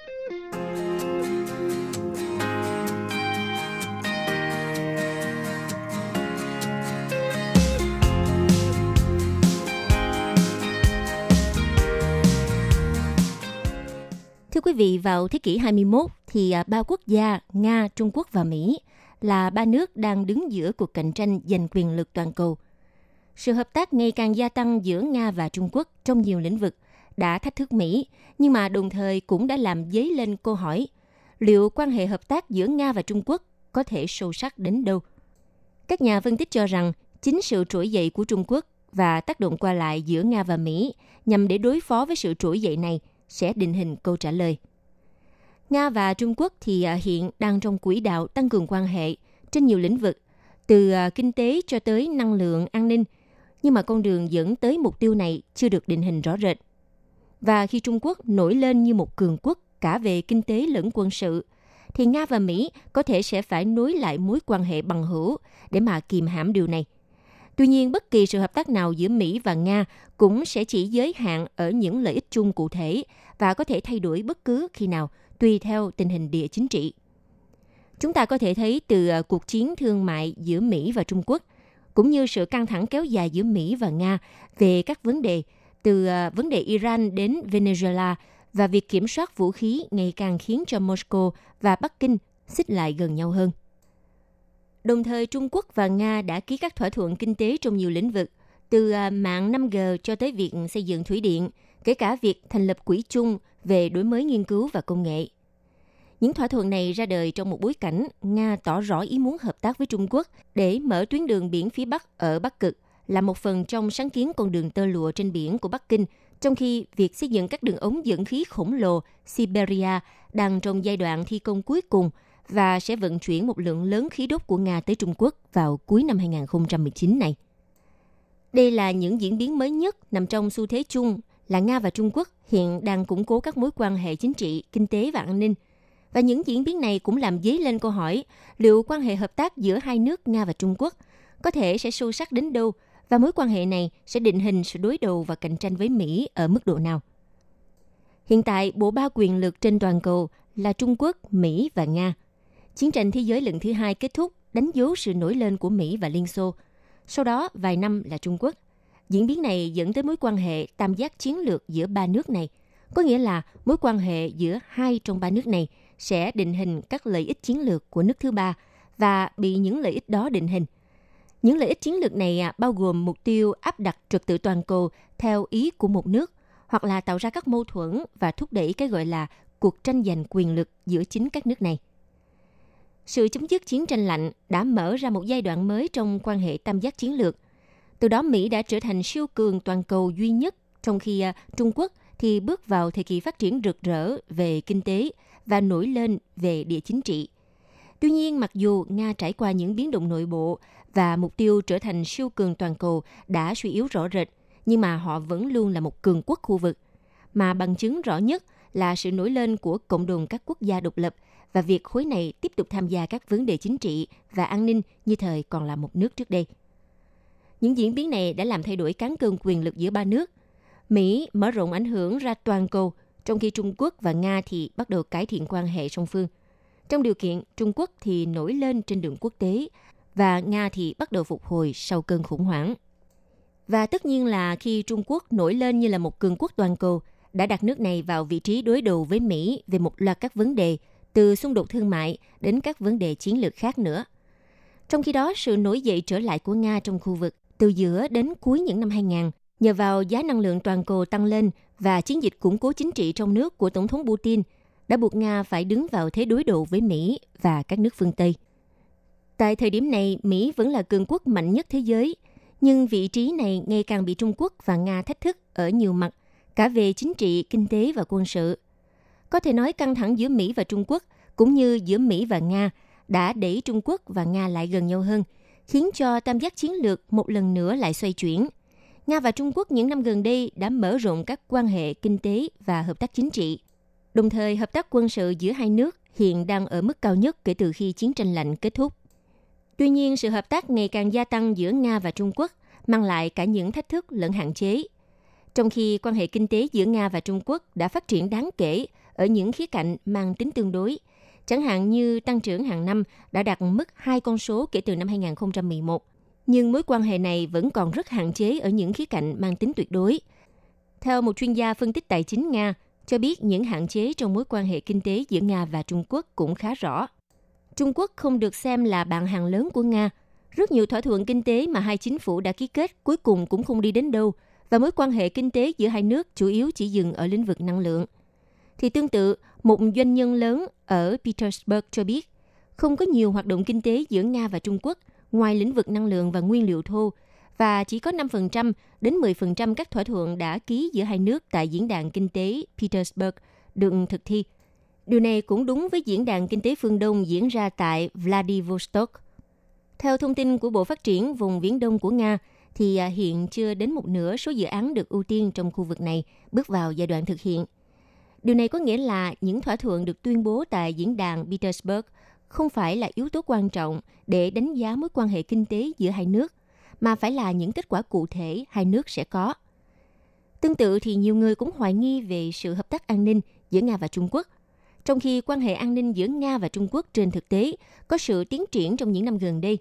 Thưa quý vị, vào thế kỷ 21 thì à, ba quốc gia Nga, Trung Quốc và Mỹ là ba nước đang đứng giữa cuộc cạnh tranh giành quyền lực toàn cầu. Sự hợp tác ngày càng gia tăng giữa Nga và Trung Quốc trong nhiều lĩnh vực đã thách thức Mỹ, nhưng mà đồng thời cũng đã làm dấy lên câu hỏi liệu quan hệ hợp tác giữa Nga và Trung Quốc có thể sâu sắc đến đâu. Các nhà phân tích cho rằng chính sự trỗi dậy của Trung Quốc và tác động qua lại giữa Nga và Mỹ nhằm để đối phó với sự trỗi dậy này sẽ định hình câu trả lời. Nga và Trung Quốc thì à, hiện đang trong quỹ đạo tăng cường quan hệ trên nhiều lĩnh vực, từ à, kinh tế cho tới năng lượng, an ninh, nhưng mà con đường dẫn tới mục tiêu này chưa được định hình rõ rệt. Và khi Trung Quốc nổi lên như một cường quốc cả về kinh tế lẫn quân sự, thì Nga và Mỹ có thể sẽ phải nối lại mối quan hệ bằng hữu để mà kìm hãm điều này. Tuy nhiên, bất kỳ sự hợp tác nào giữa Mỹ và Nga cũng sẽ chỉ giới hạn ở những lợi ích chung cụ thể và có thể thay đổi bất cứ khi nào, tùy theo tình hình địa chính trị. Chúng ta có thể thấy từ ờ, cuộc chiến thương mại giữa Mỹ và Trung Quốc, cũng như sự căng thẳng kéo dài giữa Mỹ và Nga về các vấn đề, từ ờ, vấn đề Iran đến Venezuela và việc kiểm soát vũ khí ngày càng khiến cho Moscow và Bắc Kinh xích lại gần nhau hơn. Đồng thời, Trung Quốc và Nga đã ký các thỏa thuận kinh tế trong nhiều lĩnh vực, từ à, mạng 5G cho tới việc xây dựng thủy điện, kể cả việc thành lập quỹ chung về đổi mới nghiên cứu và công nghệ. Những thỏa thuận này ra đời trong một bối cảnh Nga tỏ rõ ý muốn hợp tác với Trung Quốc để mở tuyến đường biển phía Bắc ở Bắc Cực là một phần trong sáng kiến con đường tơ lụa trên biển của Bắc Kinh, trong khi việc xây dựng các đường ống dẫn khí khổng lồ Siberia đang trong giai đoạn thi công cuối cùng và sẽ vận chuyển một lượng lớn khí đốt của Nga tới Trung Quốc vào cuối năm 2019 này. Đây là những diễn biến mới nhất nằm trong xu thế chung là Nga và Trung Quốc hiện đang củng cố các mối quan hệ chính trị, kinh tế và an ninh. Và những diễn biến này cũng làm dấy lên câu hỏi liệu quan hệ hợp tác giữa hai nước Nga và Trung Quốc có thể sẽ sâu sắc đến đâu và mối quan hệ này sẽ định hình sự đối đầu và cạnh tranh với Mỹ ở mức độ nào. Hiện tại, bộ ba quyền lực trên toàn cầu là Trung Quốc, Mỹ và Nga. Chiến tranh thế giới lần thứ hai kết thúc đánh dấu sự nổi lên của Mỹ và Liên Xô. Sau đó, vài năm là Trung Quốc. Diễn biến này dẫn tới mối quan hệ tam giác chiến lược giữa ba nước này. Có nghĩa là mối quan hệ giữa hai trong ba nước này sẽ định hình các lợi ích chiến lược của nước thứ ba và bị những lợi ích đó định hình. Những lợi ích chiến lược này à, bao gồm mục tiêu áp đặt trật tự toàn cầu theo ý của một nước hoặc là tạo ra các mâu thuẫn và thúc đẩy cái gọi là cuộc tranh giành quyền lực giữa chính các nước này. Sự chấm dứt chiến tranh lạnh đã mở ra một giai đoạn mới trong quan hệ tam giác chiến lược. Từ đó Mỹ đã trở thành siêu cường toàn cầu duy nhất, trong khi à, Trung Quốc thì bước vào thời kỳ phát triển rực rỡ về kinh tế và nổi lên về địa chính trị. Tuy nhiên, mặc dù Nga trải qua những biến động nội bộ và mục tiêu trở thành siêu cường toàn cầu đã suy yếu rõ rệt, nhưng mà họ vẫn luôn là một cường quốc khu vực. Mà bằng chứng rõ nhất là sự nổi lên của cộng đồng các quốc gia độc lập và việc khối này tiếp tục tham gia các vấn đề chính trị và an ninh như thời còn là một nước trước đây. Những diễn biến này đã làm thay đổi cán cân quyền lực giữa ba nước. Mỹ mở rộng ảnh hưởng ra toàn cầu, trong khi Trung Quốc và Nga thì bắt đầu cải thiện quan hệ song phương. Trong điều kiện Trung Quốc thì nổi lên trên đường quốc tế và Nga thì bắt đầu phục hồi sau cơn khủng hoảng. Và tất nhiên là khi Trung Quốc nổi lên như là một cường quốc toàn cầu, đã đặt nước này vào vị trí đối đầu với Mỹ về một loạt các vấn đề, từ xung đột thương mại đến các vấn đề chiến lược khác nữa. Trong khi đó, sự nổi dậy trở lại của Nga trong khu vực từ giữa đến cuối những năm 2000 nhờ vào giá năng lượng toàn cầu tăng lên và chiến dịch củng cố chính trị trong nước của Tổng thống Putin đã buộc Nga phải đứng vào thế đối đầu với Mỹ và các nước phương Tây. Tại thời điểm này, Mỹ vẫn là cường quốc mạnh nhất thế giới, nhưng vị trí này ngày càng bị Trung Quốc và Nga thách thức ở nhiều mặt, cả về chính trị, kinh tế và quân sự. Có thể nói căng thẳng giữa Mỹ và Trung Quốc cũng như giữa Mỹ và Nga đã đẩy Trung Quốc và Nga lại gần nhau hơn, khiến cho tam giác chiến lược một lần nữa lại xoay chuyển. Nga và Trung Quốc những năm gần đây đã mở rộng các quan hệ kinh tế và hợp tác chính trị. Đồng thời, hợp tác quân sự giữa hai nước hiện đang ở mức cao nhất kể từ khi chiến tranh lạnh kết thúc. Tuy nhiên, sự hợp tác ngày càng gia tăng giữa Nga và Trung Quốc mang lại cả những thách thức lẫn hạn chế. Trong khi quan hệ kinh tế giữa Nga và Trung Quốc đã phát triển đáng kể ở những khía cạnh mang tính tương đối, chẳng hạn như tăng trưởng hàng năm đã đạt mức hai con số kể từ năm 2011. Nhưng mối quan hệ này vẫn còn rất hạn chế ở những khía cạnh mang tính tuyệt đối. Theo một chuyên gia phân tích tài chính Nga, cho biết những hạn chế trong mối quan hệ kinh tế giữa Nga và Trung Quốc cũng khá rõ. Trung Quốc không được xem là bạn hàng lớn của Nga. Rất nhiều thỏa thuận kinh tế mà hai chính phủ đã ký kết cuối cùng cũng không đi đến đâu và mối quan hệ kinh tế giữa hai nước chủ yếu chỉ dừng ở lĩnh vực năng lượng. Thì tương tự, một doanh nhân lớn ở Petersburg cho biết, không có nhiều hoạt động kinh tế giữa Nga và Trung Quốc ngoài lĩnh vực năng lượng và nguyên liệu thô, và chỉ có 5% đến 10% các thỏa thuận đã ký giữa hai nước tại diễn đàn kinh tế Petersburg được thực thi. Điều này cũng đúng với diễn đàn kinh tế phương Đông diễn ra tại Vladivostok. Theo thông tin của Bộ Phát triển vùng Viễn Đông của Nga, thì à, hiện chưa đến một nửa số dự án được ưu tiên trong khu vực này bước vào giai đoạn thực hiện. Điều này có nghĩa là những thỏa thuận được tuyên bố tại diễn đàn Petersburg không phải là yếu tố quan trọng để đánh giá mối quan hệ kinh tế giữa hai nước, mà phải là những kết quả cụ thể hai nước sẽ có. Tương tự thì nhiều người cũng hoài nghi về sự hợp tác an ninh giữa Nga và Trung Quốc, trong khi quan hệ an ninh giữa Nga và Trung Quốc trên thực tế có sự tiến triển trong những năm gần đây.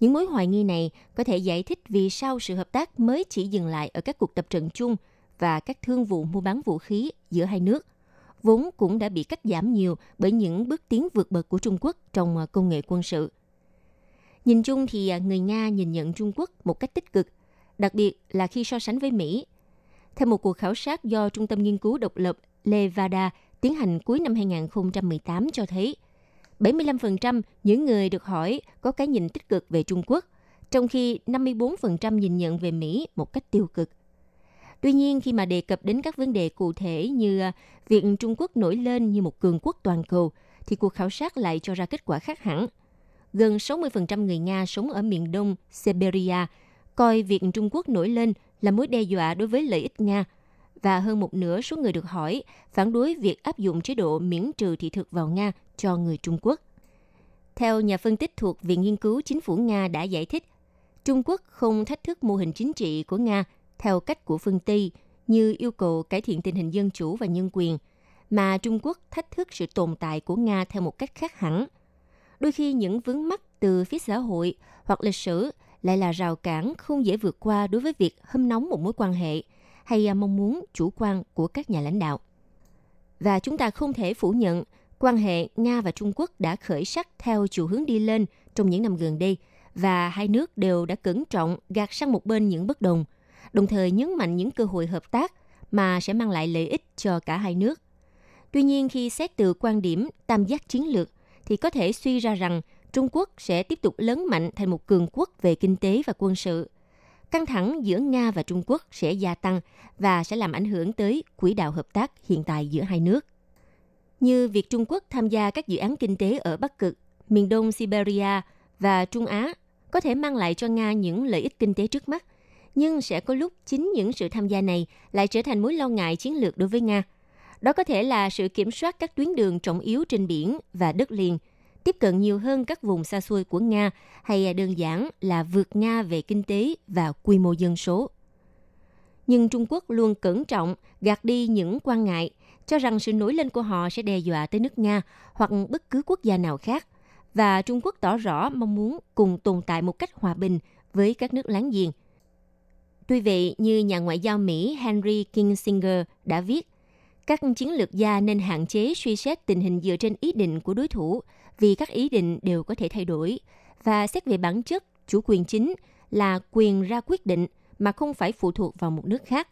Những mối hoài nghi này có thể giải thích vì sao sự hợp tác mới chỉ dừng lại ở các cuộc tập trận chung và các thương vụ mua bán vũ khí giữa hai nước, vốn cũng đã bị cắt giảm nhiều bởi những bước tiến vượt bậc của Trung Quốc trong à, công nghệ quân sự. Nhìn chung thì à, người Nga nhìn nhận Trung Quốc một cách tích cực, đặc biệt là khi so sánh với Mỹ. Theo một cuộc khảo sát do Trung tâm Nghiên cứu Độc lập Levada tiến hành cuối năm 2018 cho thấy 75% những người được hỏi có cái nhìn tích cực về Trung Quốc, trong khi 54% nhìn nhận về Mỹ một cách tiêu cực. Tuy nhiên, khi mà đề cập đến các vấn đề cụ thể như à, việc Trung Quốc nổi lên như một cường quốc toàn cầu, thì cuộc khảo sát lại cho ra kết quả khác hẳn. Gần 60% người Nga sống ở miền đông Siberia coi việc Trung Quốc nổi lên là mối đe dọa đối với lợi ích Nga và hơn một nửa số người được hỏi phản đối việc áp dụng chế độ miễn trừ thị thực vào Nga cho người Trung Quốc. Theo nhà phân tích thuộc Viện Nghiên cứu Chính phủ Nga đã giải thích, Trung Quốc không thách thức mô hình chính trị của Nga theo cách của phương Tây như yêu cầu cải thiện tình hình dân chủ và nhân quyền, mà Trung Quốc thách thức sự tồn tại của Nga theo một cách khác hẳn. Đôi khi những vướng mắc từ phía xã hội hoặc lịch sử lại là rào cản không dễ vượt qua đối với việc hâm nóng một mối quan hệ hay à, mong muốn chủ quan của các nhà lãnh đạo. Và chúng ta không thể phủ nhận quan hệ Nga và Trung Quốc đã khởi sắc theo chiều hướng đi lên trong những năm gần đây và hai nước đều đã cẩn trọng gạt sang một bên những bất đồng, đồng thời nhấn mạnh những cơ hội hợp tác mà sẽ mang lại lợi ích cho cả hai nước. Tuy nhiên khi xét từ quan điểm tam giác chiến lược thì có thể suy ra rằng Trung Quốc sẽ tiếp tục lớn mạnh thành một cường quốc về kinh tế và quân sự. Căng thẳng giữa Nga và Trung Quốc sẽ gia tăng và sẽ làm ảnh hưởng tới quỹ đạo hợp tác hiện tại giữa hai nước như việc Trung Quốc tham gia các dự án kinh tế ở Bắc Cực, miền Đông Siberia và Trung Á có thể mang lại cho Nga những lợi ích kinh tế trước mắt, nhưng sẽ có lúc chính những sự tham gia này lại trở thành mối lo ngại chiến lược đối với Nga. Đó có thể là sự kiểm soát các tuyến đường trọng yếu trên biển và đất liền, tiếp cận nhiều hơn các vùng xa xôi của Nga hay đơn giản là vượt Nga về kinh tế và quy mô dân số. Nhưng Trung Quốc luôn cẩn trọng gạt đi những quan ngại cho rằng sự nổi lên của họ sẽ đe dọa tới nước Nga hoặc bất cứ quốc gia nào khác, và Trung Quốc tỏ rõ mong muốn cùng tồn tại một cách hòa bình với các nước láng giềng. Tuy vậy, như nhà ngoại giao Mỹ Henry Kissinger đã viết, các chiến lược gia nên hạn chế suy xét tình hình dựa trên ý định của đối thủ vì các ý định đều có thể thay đổi và xét về bản chất chủ quyền chính là quyền ra quyết định mà không phải phụ thuộc vào một nước khác.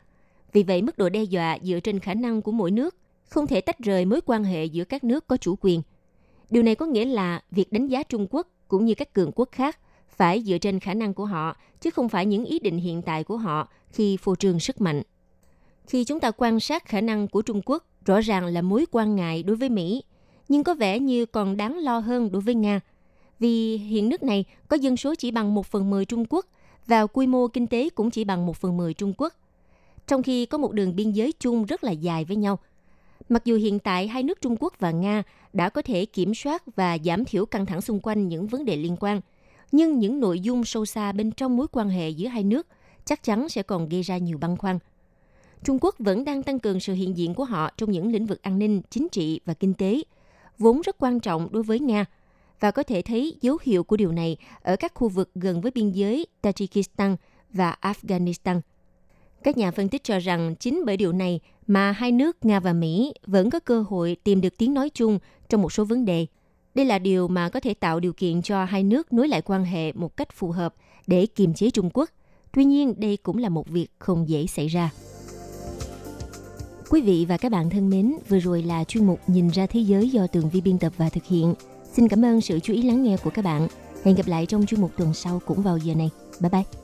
Vì vậy, mức độ đe dọa dựa trên khả năng của mỗi nước không thể tách rời mối quan hệ giữa các nước có chủ quyền. Điều này có nghĩa là việc đánh giá Trung Quốc cũng như các cường quốc khác phải dựa trên khả năng của họ, chứ không phải những ý định hiện tại của họ khi phô trương sức mạnh. Khi chúng ta quan sát khả năng của Trung Quốc, rõ ràng là mối quan ngại đối với Mỹ, nhưng có vẻ như còn đáng lo hơn đối với Nga. Vì hiện nước này có dân số chỉ bằng 1 phần 10 Trung Quốc và quy mô kinh tế cũng chỉ bằng 1 phần 10 Trung Quốc. Trong khi có một đường biên giới chung rất là dài với nhau – Mặc dù hiện tại hai nước Trung Quốc và Nga đã có thể kiểm soát và giảm thiểu căng thẳng xung quanh những vấn đề liên quan, nhưng những nội dung sâu xa bên trong mối quan hệ giữa hai nước chắc chắn sẽ còn gây ra nhiều băn khoăn. Trung Quốc vẫn đang tăng cường sự hiện diện của họ trong những lĩnh vực an ninh, chính trị và kinh tế, vốn rất quan trọng đối với Nga, và có thể thấy dấu hiệu của điều này ở các khu vực gần với biên giới Tajikistan và Afghanistan – các nhà phân tích cho rằng chính bởi điều này mà hai nước Nga và Mỹ vẫn có cơ hội tìm được tiếng nói chung trong một số vấn đề. Đây là điều mà có thể tạo điều kiện cho hai nước nối lại quan hệ một cách phù hợp để kiềm chế Trung Quốc, Tuy nhiên, đây cũng là một việc không dễ xảy ra. Quý vị và các bạn thân mến, vừa rồi là chuyên mục Nhìn ra thế giới do Tường Vi biên tập và thực hiện. Xin cảm ơn sự chú ý lắng nghe của các bạn. Hẹn gặp lại trong chuyên mục tuần sau cũng vào giờ này. Bye bye!